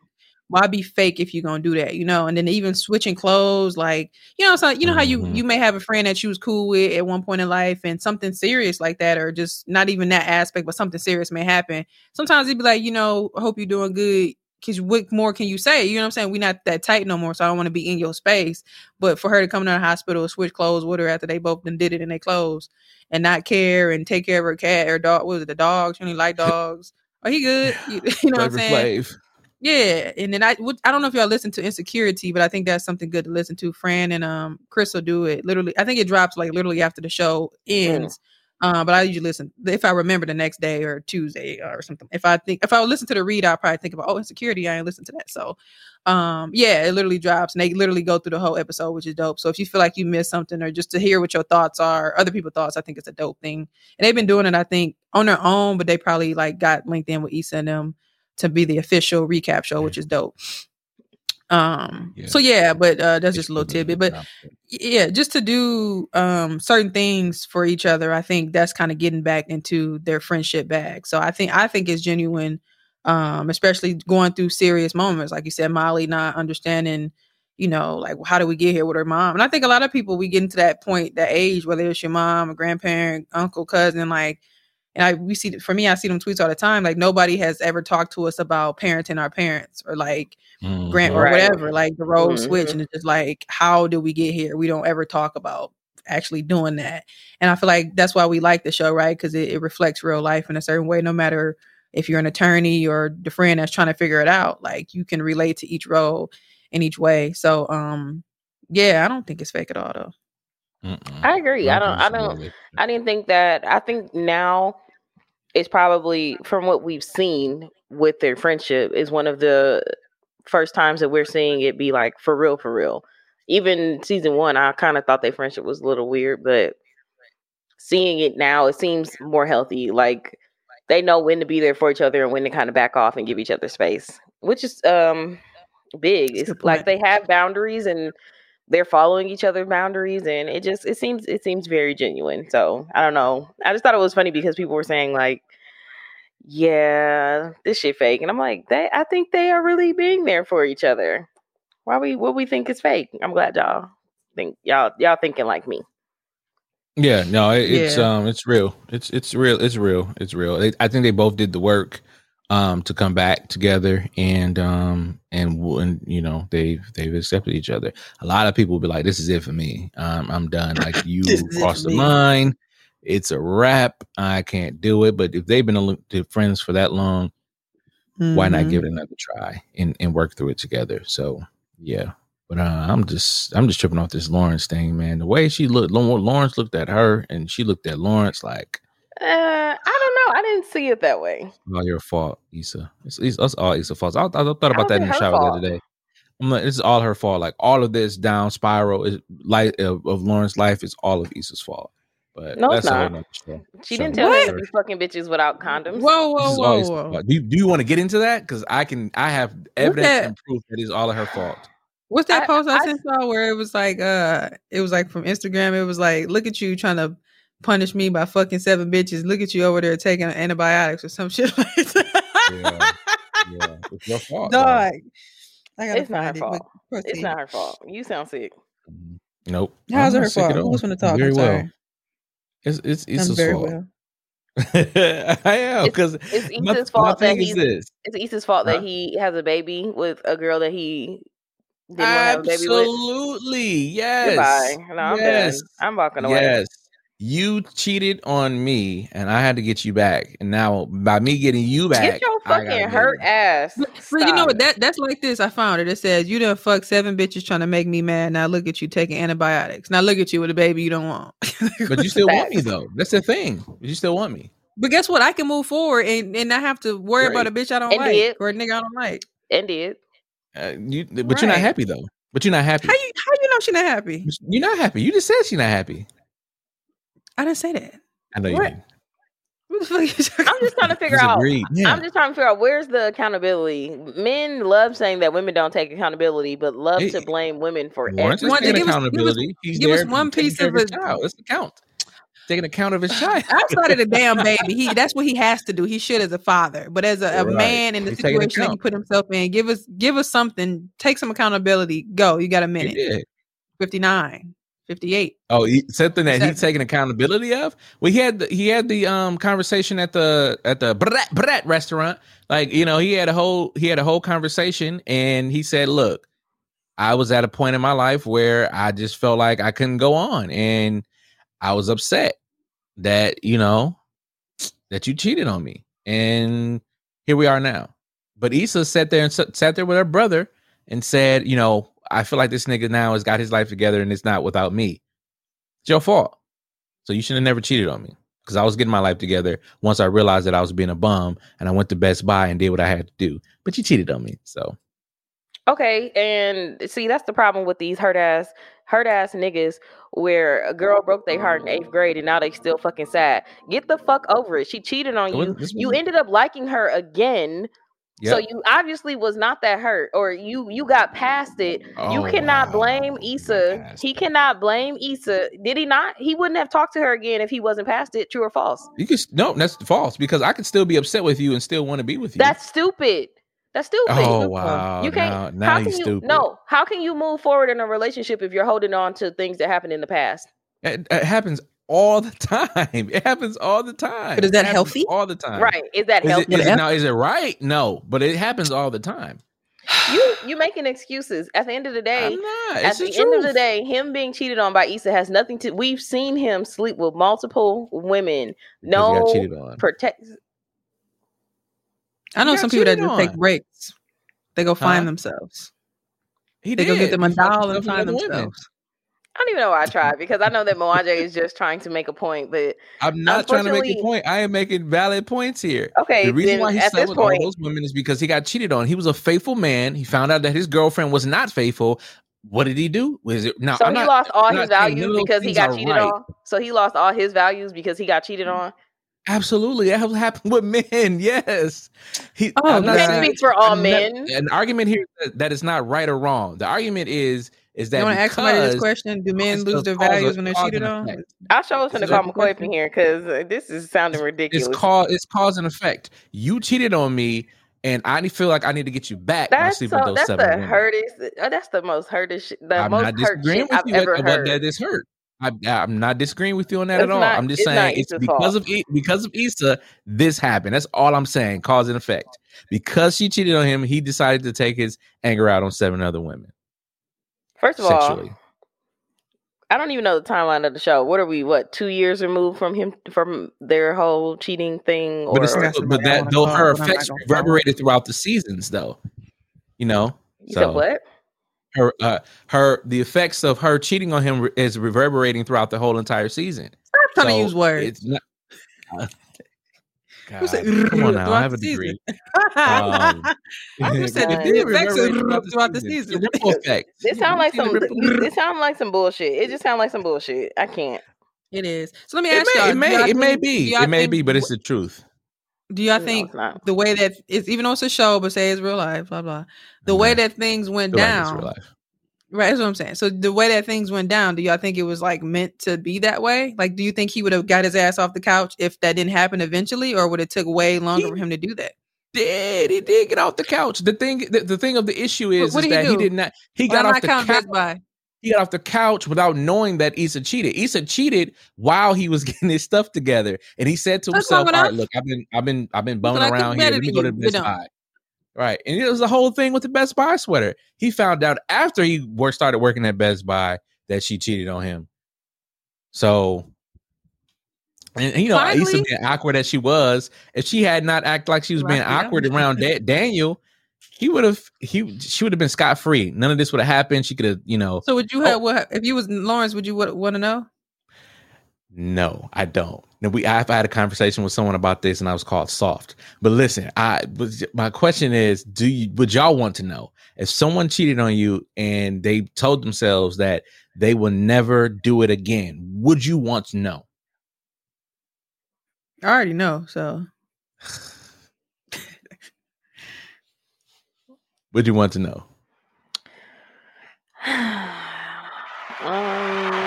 why be fake if you're gonna do that, you know? And then even switching clothes, like, you know, so you know how you Mhm. you may have a friend that you was cool with at one point in life, and something serious like that, or just not even that aspect, but something serious may happen. Sometimes it'd be like, you know, I hope you're doing good because what more can you say? You know what I'm saying? We're not that tight no more, so I don't want to be in your space. But for her to come to the hospital, switch clothes with her after they both then did it in their clothes, and not care and take care of her cat or dog, what was it the dog? She only like dogs. Are he good? You, you know what I'm saying? Flav. Yeah, and then I would I don't know if y'all listen to Insecuritea, but I think that's something good to listen to. Fran and um Chris will do it literally. I think it drops like literally after the show ends. Um, but I usually listen if I remember the next day or Tuesday or something. If I think if I listen to the read, I'll probably think about oh Insecuritea. I ain't listen to that. So um yeah, it literally drops and they literally go through the whole episode, which is dope. So if you feel like you missed something or just to hear what your thoughts are, other people's thoughts, I think it's a dope thing. And they've been doing it, I think, on their own, but they probably like got linked in with Issa and them to be the official recap show, which is dope. Um Yeah. so yeah, but uh that's just a little tidbit. But yeah just to do um certain things for each other i think that's kind of getting back into their friendship bag so i think i think it's genuine um especially going through serious moments like you said molly not understanding you know like how do we get here with her mom and i think a lot of people we get into that point that age whether it's your mom a grandparent uncle cousin like and I we see for me, I see them tweets all the time. Like nobody has ever talked to us about parenting our parents or like Mhm. grant or whatever, like the role Mhm. switch. And it's just like, how do we get here? We don't ever talk about actually doing that. And I feel like that's why we like the show, right? Because it, it reflects real life in a certain way, no matter if you're an attorney or the friend that's trying to figure it out. Like you can relate to each role in each way. So um yeah, I don't think it's fake at all though. Mm-mm. I agree. I don't. I don't. I didn't think that. I think now it's probably from what we've seen with their friendship is one of the first times that we're seeing it be like for real, for real. Even season one, I kind of thought their friendship was a little weird, but seeing it now, it seems more healthy. Like they know when to be there for each other and when to kind of back off and give each other space, which is um big. It's like they have boundaries and they're following each other's boundaries and it just it seems it seems very genuine so i don't know i just thought it was funny because people were saying like yeah this shit fake and i'm like they i think they are really being there for each other why we what we think is fake i'm glad y'all think y'all y'all thinking like me Yeah, no, it, it's Yeah. um, it's real. It's it's real. It's real. It's real. They, I think they both did the work um to come back together and um and you know they've they've accepted each other. A lot of people will be like, "This is it for me. Um, I'm done. Like you This is it crossed the line. It's a wrap. I can't do it." But if they've been friends for that long, why not Mhm. give it another try and and work through it together? So yeah. But uh, I'm just I'm just tripping off this Lawrence thing, man. The way she looked, Lawrence looked at her, and she looked at Lawrence like, uh i i didn't see it that way "All your fault, Issa. It's, it's, it's all Issa's fault." I, I thought about How's that in the her shower the other day. I'm like, "This is all her fault. Like all of this down spiral is light of, of Lawrence's life is all of Issa's fault." But No, it's that's a not. show. she show didn't another tell him to be fucking bitches without condoms Whoa, whoa, whoa, whoa. Do you, do you want to get into that? Because I can. I have evidence and proof that it's all of her fault. What's that I- post I, I- sent y'all where it was like uh it was like from Instagram, it was like, look at you trying to punish me by fucking seven bitches. Look at you over there taking antibiotics or some shit like that. Yeah, Yeah, it's your fault. bro. Dog. I gotta It's not her it. but fault. it's not her fault you sound sick Mhm. Nope. How's it her fault? all. Who's gonna talk? Very I'm well. sorry. It's it's I'm Issa's very fault. well. I am because it's my, Issa's my fault that thing is he's this. it's Issa's fault Huh? that he has a baby with a girl that he didn't want to have a baby with. Absolutely, yes. Goodbye. No, I'm yes. done. I'm walking away. Yes. You cheated on me, and I had to get you back. And now, by me getting you back, Get your I got a fucking hurt baby. ass. But, but you know what? That that's like this. I found it. It says you done fuck seven bitches trying to make me mad. Now look at you taking antibiotics. Now look at you with a baby you don't want. But you still want me though. That's the thing. You still want me. But guess what? I can move forward and, and not have to worry about a bitch I don't And like did. or a nigga I don't like. And did. Uh, you, but you're not happy though. But you're not happy. How you how you know she not happy? You're not happy. You just said she's not happy. I didn't say that. I know you. What? did. What the fuck you talking I'm just trying to figure Just out. Yeah. I'm just trying to figure out where's the accountability. Men love saying that women don't take accountability, but love Hey, to blame women for Lawrence is One- everything. taking give us- give us- accountability. He's give us one piece of his it. child. That's the count. Taking account of his child. outside of the damn baby. He that's what he has to do. He should as a father. But as a, a Right. man in the He's situation that he put himself in, give us give us something, take some accountability. Go. You got a minute. 59. 58. Oh, he, something that he's taking accountability of. We had the, he had the um conversation at the at the Brat Brat restaurant. Like you know, he had a whole he had a whole conversation, and he said, "Look, I was at a point in my life where I just felt like I couldn't go on, and I was upset that you know that you cheated on me, and here we are now." But Issa sat there and sat there with her brother and said, "You know, I feel like this nigga now has got his life together, and it's not without me." It's your fault. So you should have never cheated on me because I was getting my life together once I realized that I was being a bum and I went to Best Buy and did what I had to do. But you cheated on me. So Okay, and see that's the problem with these hurt ass hurt ass niggas where a girl broke their heart in eighth grade and now they still fucking sad. Get the fuck over it. She cheated on you. You ended up liking her again. So you obviously was not that hurt, or you you got past it. you Oh, cannot wow. blame Issa. He cannot blame Issa. Did he not? He wouldn't have talked to her again if he wasn't past it. True or false? you can no, that's false because I could still be upset with you and still want to be with you. That's stupid. That's stupid. oh wow. You can't. Now, now how can you? stupid. No. How can you move forward in a relationship if you're holding on to things that happened in the past? It, it happens all the time. It happens all the time. But is that healthy? All the time. Right? Is that Is it, healthy? is it now? Is it right? No, but it happens all the time. you you making excuses. At the end of the day, I'm not. at the, the, end of the day, him being cheated on by Issa has nothing to. We've seen him sleep with multiple women. No got protect. I know some people that just take breaks. They go find Huh? themselves. He They go get did. them a doll and find themselves. women. Themselves. I don't even know why I tried because I know that Mwanje is just trying to make a point. But I'm not trying to make a point. I am making valid points here. okay, the reason why he at slept with point, all those women is because he got cheated on. He was a faithful man. He found out that his girlfriend was not faithful. What did he do? Was it now? so I'm he not, lost all I'm his not values none of those because he got cheated right. on. So he lost all his values because he got cheated on. Absolutely, that has happened with men. Yes, he. Oh, I'm not can't saying- speak for all I'm not- men. An argument here that, that is not right or wrong. The argument is is that You want to ask somebody this question? Do men lose their values when they're cheated on? effect. I sure was Is gonna call the McCoy question? in here because this is sounding ridiculous. It's cause it's cause and effect. You cheated on me, and I feel like I need to get you back. That's sleep so. with those That's the seven women. hurtest. uh, That's the most hurtest. sh- The I'm most not hurt disagreeing shit with I've you ever at, about that this hurt. I, I'm not disagreeing with you on that It's at all. not- I'm just it's saying it's because fault. of E- because of Issa this happened. That's all I'm saying. Cause and effect. Because she cheated on him, he decided to take his anger out on seven other women First of all. I don't even know the timeline of the show. What are we? What two years removed from him from their whole cheating thing? Or But it's That's but that though her but I'm not effects reverberated throughout the seasons, though. You know, you so said what? her uh her the effects of her cheating on him re- is reverberating throughout the whole entire season. Stop trying to use words. It's not. uh, Who said God, come on now, I have a season? degree. Um, I said the It effects reverberated throughout the season. The ripple. This sound like some. the ripple- you- This sound like some bullshit. It just sound like some bullshit. I can't. It is. So let me It ask y'all. may, it may, it may think- do be, it may think- be, but it's the truth. Do y'all No, think it's the way that it's even though it's a show, but say it's real life, blah blah. The way that things went Feel like it's down, real life. Right? That's what I'm saying. So the way that things went down, do y'all think it was like meant to be that way? Like, do you think he would have got his ass off the couch if that didn't happen eventually, or would it took way longer He- for him to do that? Did he did get off the couch? The thing, the, the thing of the issue is, what is did he that he do? did not. He Well, got I'm off the couch. He got off the couch without knowing that Issa cheated. Issa cheated while he was getting his stuff together, and he said to That's himself, "All right, look, I've been, I've been, I've been bumming around here. Let me go to. Best Buy." Right, and it was the whole thing with the Best Buy sweater. He found out after he work, started working at Best Buy that she cheated on him. So, and you know, Finally? being awkward as she was, if she had not acted like she was being yeah. awkward around da- Daniel, he would have he she would have been scot free. None of this would have happened. She could have, you know. So would you Oh. have what if you was Lawrence? Would you want to know? No, I don't. Now we I've had a conversation with someone about this, and I was called soft. But listen, I was my question is: Do you would y'all want to know if someone cheated on you and they told themselves that they will never do it again? Would you want to know? I already know. So Would you want to know? Um,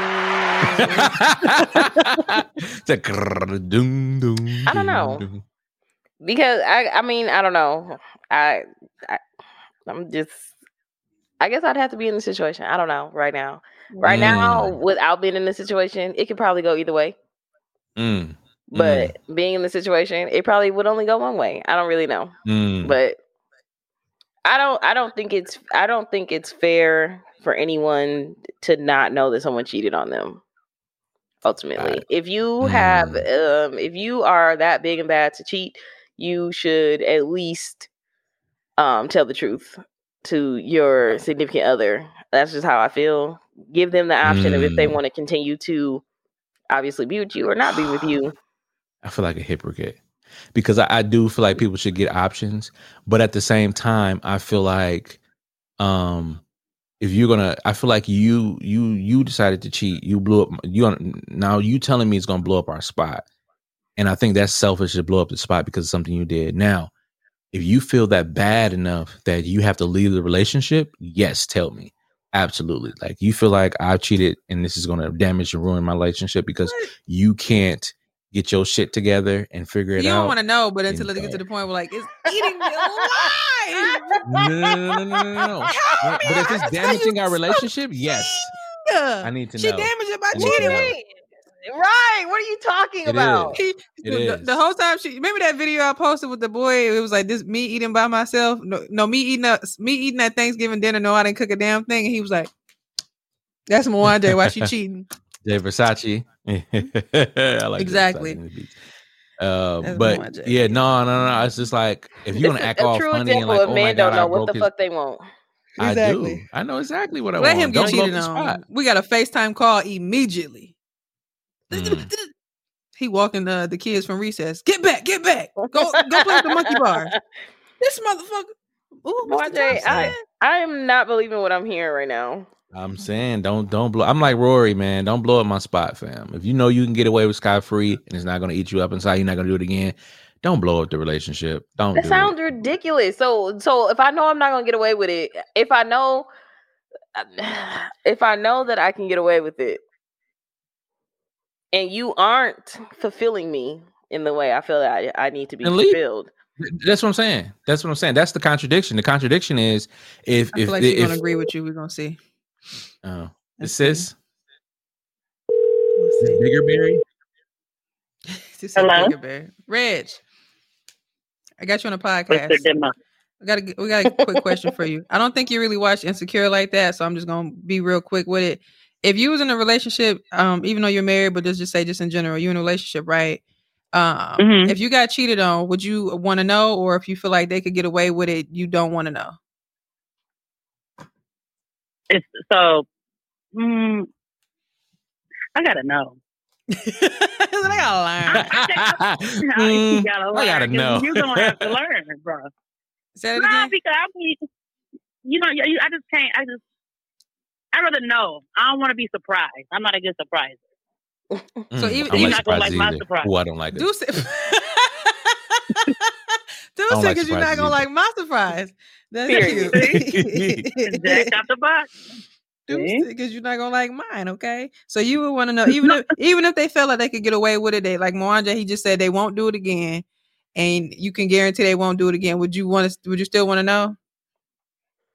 It's like, grrr, doom, doom, I don't know. doom. because I, I mean, I don't know. I, I, I'm just. I guess I'd have to be in the situation. I don't know right now. Right now, Mm. without being in the situation, it could probably go either way. Mm, But being in the situation, it probably would only go one way. I don't really know. mm. But I don't I don't think it's I don't think it's fair for anyone to not know that someone cheated on them. Ultimately. It. If you have Mm. um if you are that big and bad to cheat, you should at least um tell the truth to your significant other. That's just how I feel. Give them the option of if they Mm. want to continue to obviously be with you or not be with you. I feel like a hypocrite because I, I do feel like people should get options, but at the same time, I feel like um if you're gonna, I feel like you you you decided to cheat, you blew up. You now you telling me it's gonna blow up our spot, and I think that's selfish to blow up the spot because of something you did. Now, if you feel that bad enough that you have to leave the relationship, yes, tell me. Absolutely. Like you feel like I cheated and this is going to damage and ruin my relationship because you can't get your shit together and figure it You out. You don't want to know, but until it gets to the point where like it's eating me alive. no, no, no, no, no, no, no, no. But but if it's damaging our relationship, yes, I need to she know. damaged it by I need to cheating. know. Right. Right. What are you talking It about? is. He, It the, is. the whole time she remember that video I posted with the boy. It was like this me eating by myself. No, no me eating a, me eating that Thanksgiving dinner. No, I didn't cook a damn thing. And he was like, "That's Mwanje. Why she cheating?" Jay Versace. I like Exactly. The beats. Uh, but yeah, no, no, no. It's just like if you want gonna act a all true funny and like, of oh men my don't god, know I what broke the his. fuck they want. I do. I know exactly what I Let want. Let him get Don't cheated the on. spot. We got a FaceTime call immediately. Mm. He walking the the kids from recess. Get back, get back. Go go play with the monkey bar. This motherfucker. Ooh, Mr. Mwanje, I, I am not believing what I'm hearing right now. I'm saying don't don't blow. I'm like Rory, man. Don't blow up my spot, fam. If you know you can get away with scot free and it's not gonna eat you up inside, you're not gonna do it again. Don't blow up the relationship. Don't. That do sounds it. ridiculous. So so if I know I'm not gonna get away with it, if I know if I know that I can get away with it, and you aren't fulfilling me in the way I feel that I, I need to be Then fulfilled. That's what I'm saying. That's what I'm saying. That's the contradiction. The contradiction is if I if feel like if, she's gonna agree with you. We're gonna see. Oh, the Let's see. sis We'll see. bigger berry. She Hello? Bigger Bear. Reg, I got you on a podcast. Dimmer. We got a we got a quick question for you. I don't think you really watch Insecure like that, so I'm just gonna be real quick with it. If you was in a relationship, um, even though you're married, but let's just say just in general, you're in a relationship, right? Um, Mhm. if you got cheated on, would you want to know, or if you feel like they could get away with it, you don't want to know? It's so. Mm, I gotta know. I gotta learn. Mm, you gotta I learn. gotta 'cause know. You're gonna have to learn, bro. Say that Nah, again. because I mean, you know, you, I just can't. I just. I'd rather know. I don't want to be surprised. I'm not a good surprise. So Mm, even- you're like not gonna like surprises my surprise. Oh, I don't like it. Do say, do don't say because you're not gonna either. like my surprise. That's Period. cute. Jack out the box. See? because you're not gonna like mine, okay? So you would want to know, even if even if they felt like they could get away with it, they like Mwanje, he just said they won't do it again, and you can guarantee they won't do it again. Would you want to? Would you still want to know?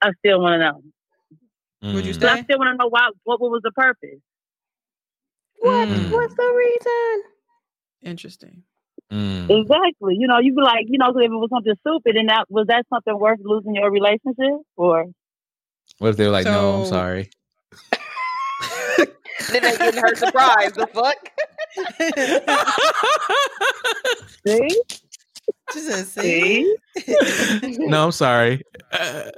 I still want to know. Would you Mm. But I still want to know why. What, what was the purpose? What Mm. what's the reason? Interesting. Mm. Exactly. You know, you'd be like, you know, if it was something stupid, and that was that something worth losing your relationship, or What if they were like, no, I'm sorry. Then they getting her surprise. The fuck? see, She said, see, no, I'm sorry. Uh,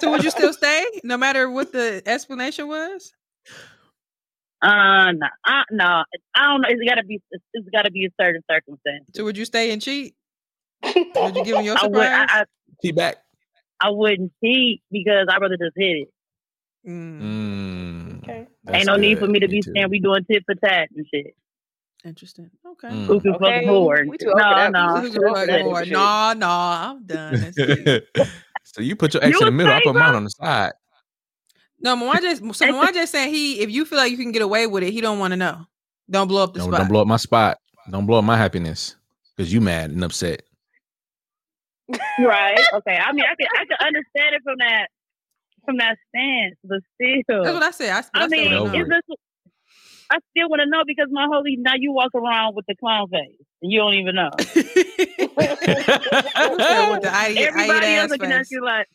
So would you still stay, no matter what the explanation was? uh, no, uh, no, I don't know. It's got to be, it's, it's got to be a certain circumstance. So would you stay and cheat? Would you give him your I would, I, surprise? I, Keep back. I wouldn't cheat because I'd rather just hit it. Mm, Mm. Okay. That's Ain't no need for me to be too. saying we doing tit for tat and shit. interesting. Okay. Mm. Who can Okay, fuck more? we too open No, up. no. Who's Who gonna open fuck that more? shit? No, no, I'm done. So you put your X You in the a middle. I put mine on the side. No, Mwanje. So Mwanje saying he, if you feel like you can get away with it, he don't want to know. Don't blow up the Don't, spot. don't blow up my spot. Don't blow up my happiness because you mad and upset. Right. Okay. I mean, I can I can understand it from that from that stance, but still. That's what I said. I, I mean, is this? I still want to know because my holy now you walk around with the clown face and you don't even know. I, Everybody I else looking at you like,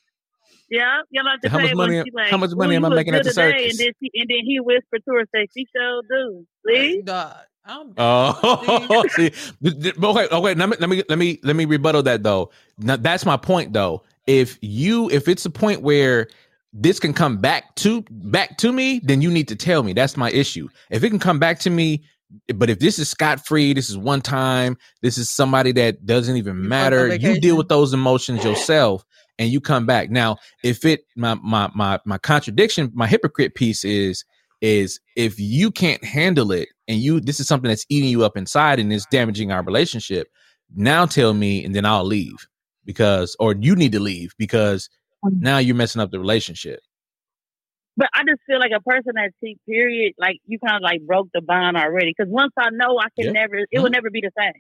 yeah, you know, to How much money- she like, how much money am I making at good the circus? And then, she, and then he whispered to her, say, "She sure do." See, Dog. I'm Oh, see, th- th- but okay, okay. Let me let me let me let me rebuttal that though. Now, that's my point though. If you if it's a point where this can come back to back to me, then you need to tell me. That's my issue. If it can come back to me, but if this is scot free, this is one time. This is somebody that doesn't even matter. You deal with those emotions yourself, and you come back. Now, if it my my my my contradiction, my hypocrite piece is is if you can't handle it and you this is something that's eating you up inside and it's damaging our relationship now tell me and then i'll leave because or you need to leave because now you're messing up the relationship but I just feel like a person that cheat, period, like you kind of like broke the bond already. Because once I know, I can Yeah. never, it Mhm. will never be the same.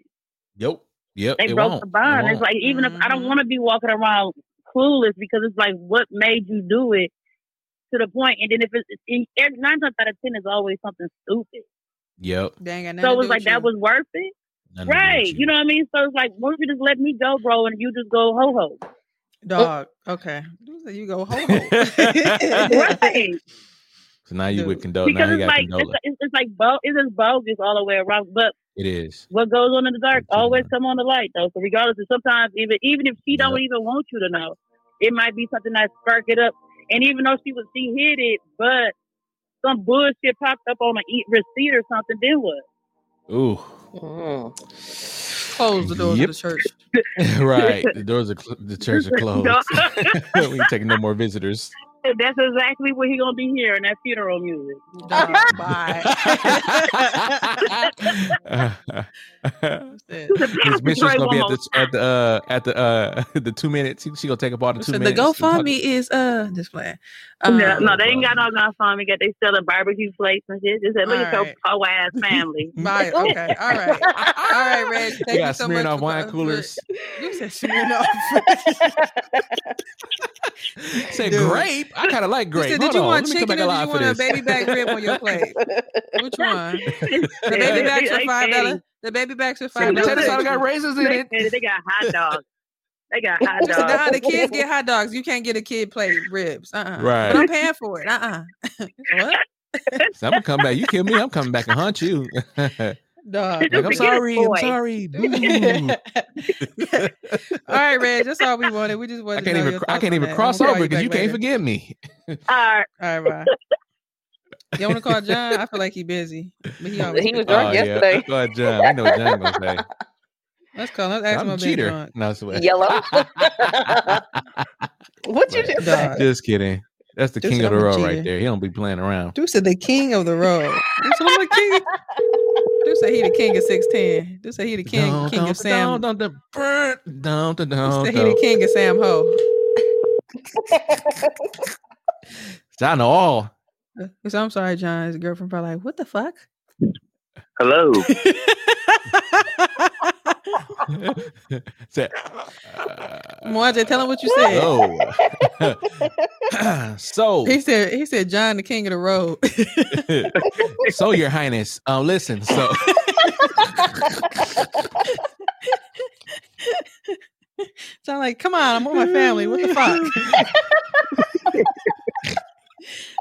yep yep They it broke won't. the It bond. It's won't. like even if I don't Mhm. want to be walking around clueless because it's like what made you do it to the point, and then if it's in, every- nine times out of ten is always something stupid. Yep They ain't So it was like that you. was worth it, Nothing to do right? with You know what I mean? So it's like, why don't you just let me go, bro, and you just go ho ho, dog. Oh. Okay, you go ho ho. right? so now you with Dude. Condola now because you like it's, it's, it's like bo- it's just bogus all the way around. But it is what goes on in the dark Absolutely. Uh, always come on the light though. So regardless of sometimes even even if she don't even want you to know, it might be something that spark it up. And even though she was she hid it, but some bullshit popped up on a e- receipt or something, then what? ooh Mm. Close the doors Yep. of the church. right the doors of cl- the church are closed we ain't taking no more visitors That's exactly what he gonna be hearing that funeral music. Dog, bye. Said- His mistress Pray gonna be at the at the uh, at the uh, the two minutes. She, she gonna take up all the two said the minutes. to talk- GoFundMe is uh just playing. No, Um, no, they ain't got no GoFundMe. Got they selling barbecue plates and shit. Just said, look at your Alright. poor ass family. Bye. Okay. All right. All right, Reg. Thank We you got so much. Smirnoff for- wine coolers. You said Smirnoff. Say Dude. grape. I kind of like grape. said, Hold did you on, want let me come chicken or did you want a baby back rib on your plate? Which one? The baby backs are five dollars. The baby backs are Say, five the potato salad got dollars. raisins in They, it. they got hot dogs. They got hot So nah, dogs. the kids get hot dogs. You can't get a kid plate ribs. Uh uh Right. But I'm paying for it. Uh uh What? So I'm gonna come back. You kill me. I'm coming back and hunt you. like Dog. Just I'm sorry. I'm sorry. All right, Reg. That's all we wanted. We just wanted. I can't to even. your I can't even cross over because back you can't later. forgive me. All right. All right, bye. You want to call John? I feel like he's busy. But he, always He was busy. drunk Oh, yeah. yesterday. Let's call John. I know what John gonna say. Let's call him. Let's ask him I'm a cheater. drunk. No, it's what- Yellow. what you just say? Just kidding. That's the Just king of the road cheater. right there. He don't be playing around. Dude said the king of the road. Dude said I'm the king. Dude said he the king of 610. Dude said he the king, Dun, king dun, of Sam. Dun, dun, Dude dun, said he the king of Sam Ho. I know all. Uh, he said, I'm sorry, John. His girlfriend probably like, what the fuck? Hello. Say, Moja, tell him what you said. Oh. so, He said, he said, John, the king of the road. so your highness, um, listen. So, John, like, come on, I'm with my family. What the fuck?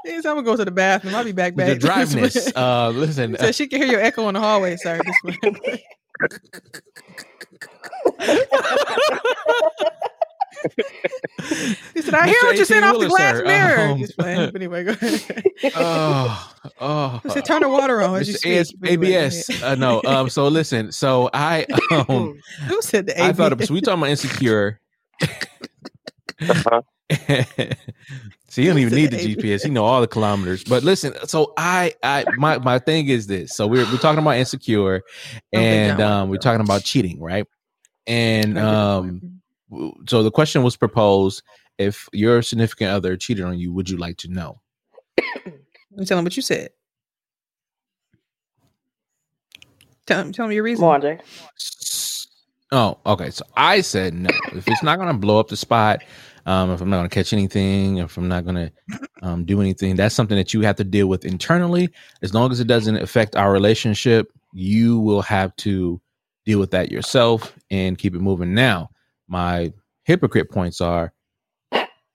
he said, I'm gonna go to the bathroom. I'll be back. Back. the driveness. Uh, listen. He said she can hear your echo in the hallway, sir. This way. he said, I hear Mr. what you're saying off the glass sir. mirror. Um, Just playing. But anyway, go ahead. oh, oh. He said, turn the water on as you speak. AS, But anyway, ABS. Uh, no. Um. So listen. So I um. Who said the I ABS? thought. So we talking about insecure. Uh-huh. so you don't even need the GPS. You know all the kilometers. But listen, so I, I, my, my thing is this. So we're we're talking about insecure, and um, we're talking about cheating, right? And um, so the question was proposed: If your significant other cheated on you, would you like to know? You tell him what you said. Tell him, tell him your reason. Come on, Jay. Oh, okay. So I said no. If it's not going to blow up the spot, um, if I'm not going to catch anything, if I'm not going to um, do anything, that's something that you have to deal with internally. As long as it doesn't affect our relationship, you will have to deal with that yourself and keep it moving. Now, my hypocrite points are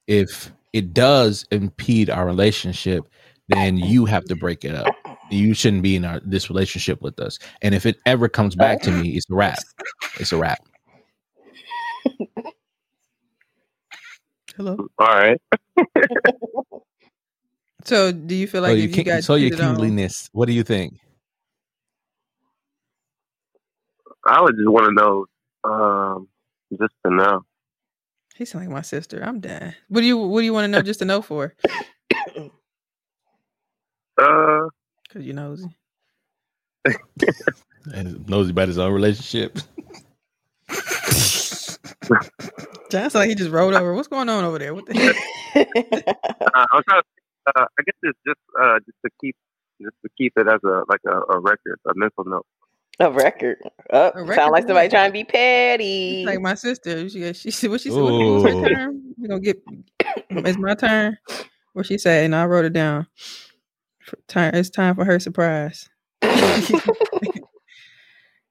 if it does impede our relationship, then you have to break it up. You shouldn't be in our, this relationship with us. And if it ever comes back to me, it's a wrap. It's a wrap. Hello. All right. So, do you feel like so if your, you king, got so your cheated on- kingliness. What do you think? I would just want to know, um, just to know. He sound like my sister. I'm done. What do you What do you want to know? Just to know for? Uh, Because you nosy. And knows about his own relationship. John like he just rolled over. What's going on over there? What the heck? uh, I'm trying to. Uh, I guess it's just uh, just to keep just to keep it as a like a, a record, a mental note. A record. Oh, A record sound like somebody trying to be petty. like my sister. She she said what she said. What, what was her Ooh. term? We gonna get. It's my turn. What she said, and I wrote it down. Time. It's time for her surprise.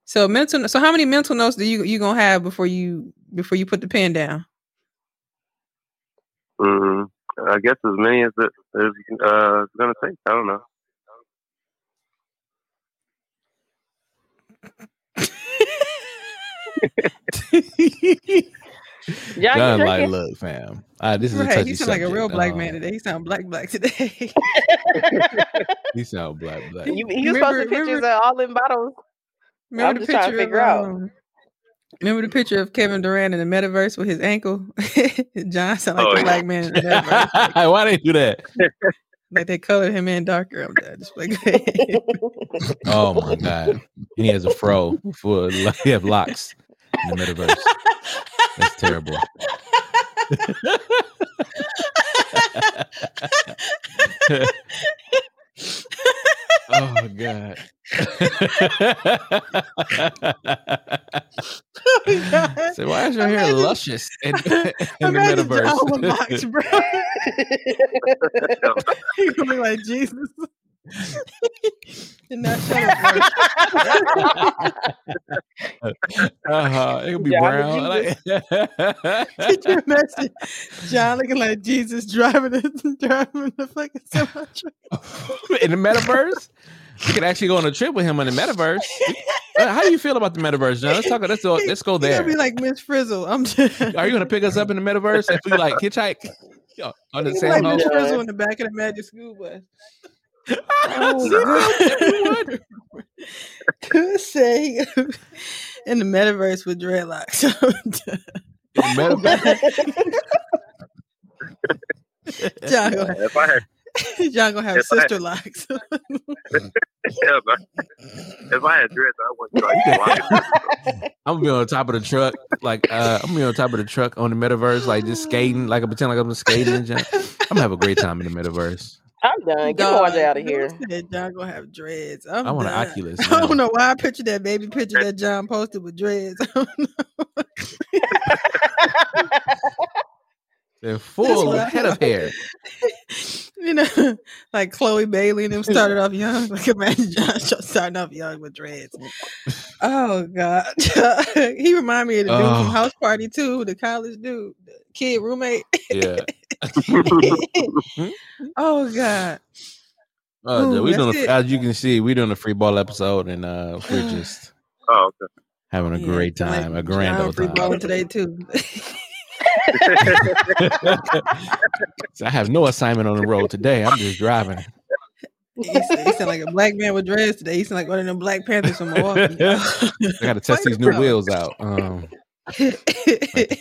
so mental. So how many mental notes do you you gonna have before you before you put the pen down? Mm, I guess as many as it is uh, gonna take. I don't know. John, John, you like, look, fam. Uh, this is a touchy He sound like a real black Um, man today. He sound black black today. He sound black, black. You, you Remember- posted pictures remember- of all in bottles. Remember I'm the just trying to figure of, out. um, remember the picture of Kevin Durant in the metaverse with his ankle? John sound like Oh, the yeah. black man in the metaverse. Why they do that? like they colored him in darker. I'm done. Just like, oh, Oh my god. And he has a fro for he have locks in the metaverse. That's terrible. Oh god. so why is your hair luscious in, in the with locks, bro. You gonna look like Jesus. and not shut up, uh-huh. It'll be John brown. Like- you imagine John looking like Jesus driving the driving the fucking semi truck? in the metaverse. You could actually go on a trip with him in the metaverse. Uh, How do you feel about the metaverse, John? Let's talk. Let's go. Let's go there. be like Miss Frizzle. I'm just Are you gonna pick us up in the metaverse if we like hitchhike Yo, on the same like Miss? Frizzle in the back of the Magic School Bus. Oh, say in the metaverse with dreadlocks. In the metaverse? John gonna If I had, have, John gonna have If I- sister locks. yeah, but if I had dreads, I wouldn't like I'm gonna be on top of the truck, like uh, I'm gonna be on top of the truck on the metaverse, like just skating, like I pretend like I'm skating. I'm gonna have a great time in the metaverse. I'm done. Get Dog, out of here. said John gonna have dreads. I'm I want an done. Oculus. I don't know why I pictured that baby picture that John posted with dreads. I don't know. They're full what head of hair. You know, like Chloe Bailey and them started off young. Like imagine John starting off young with dreads. Oh God, he reminded me of the dude Oh. from House Party too, the college dude, the kid roommate. Yeah. oh God, Oh, Ooh, we doing a, as you can see, we doing a free ball episode, and uh, we're just Oh, okay. having a Yeah, great like time, a grand John old free time. today too. So I have no assignment on the road today. I'm just driving. he, sound, like a black man with dreads today. He sound like one of them Black Panthers from Milwaukee. I got to test these new wheels out. Um,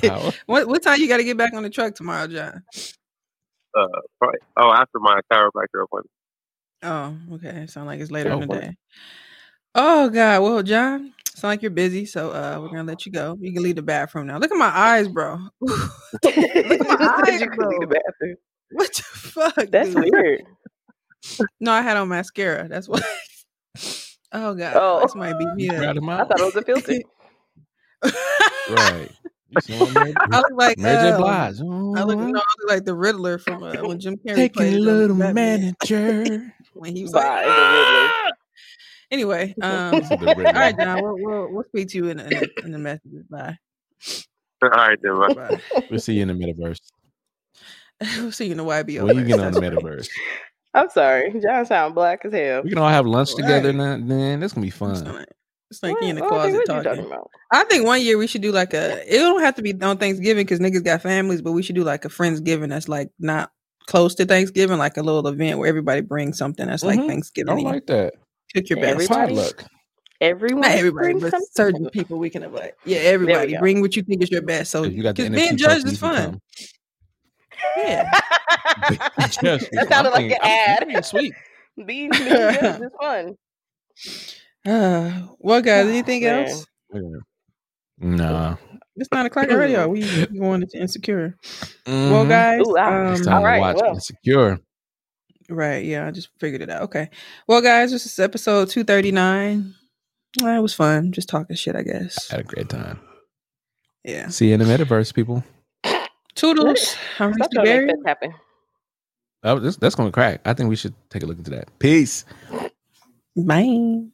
power. what what time you got to get back on the truck tomorrow, John? Uh, probably. Oh, after my chiropractor appointment. Oh, okay. Sound like it's later Oh, in the what? day. Oh God. Well, John, sound like you're busy, so uh we're gonna let you go. You can leave the bathroom now. Look at my eyes, bro. Look at my eyes, you could leave the bro. bathroom. What the fuck? That's dude? weird. No, I had on mascara. That's why. oh God. Oh. This might be me. You proud of I thought it was a filter. right. You saw I look like Mary J. um, Blige. I look, no, I look like the Riddler from uh, when Jim Carrey Taking played a um, little Batman. manager. when he was Bye, like, the Riddler. "Ah!" Anyway, um, all right, John, we'll, we'll, we'll speak to you in, in, the- in the messages. Bye. All right, then. bro. Bye. We'll see you in the metaverse. we'll see you in the YBO. When you get on the metaverse, I'm sorry. John sound black as hell. we can all have lunch together. Right. Then, then that's gonna be fun. it's like What? in the I think closet what talking. talking about. I think one year we should do like a. It don't have to be on Thanksgiving because niggas got families, but we should do like a friendsgiving that's like not close to Thanksgiving, like a little event where everybody brings something that's like Mhm. I Thanksgiving. don't like that. Cook your best. Everybody? Potluck. Everyone, Not everybody, but something. certain people we can invite. Yeah, everybody. Bring what you think is your best. So you got the because being judged is you can fun. Yeah. Yes, that sounded like I'm an ad. thinking Sweet. Being being judged is fun. Uh, well, guys, Oh, anything man. else? No. It's nine o'clock already. Are we we going into insecure? Mhm. Well, guys, Ooh, I- it's um, time all right, to watch well. Insecure. Right? Yeah, I just figured it out. Okay. Well, guys, this is episode two thirty nine. it was fun, just talking shit. I guess. Had a great time. Yeah. See you in the metaverse, people. Toodles. I'm Stop Mr. trying to make that happen. Oh, this, that's gonna crack. I think we should take a look into that. Peace. Bye.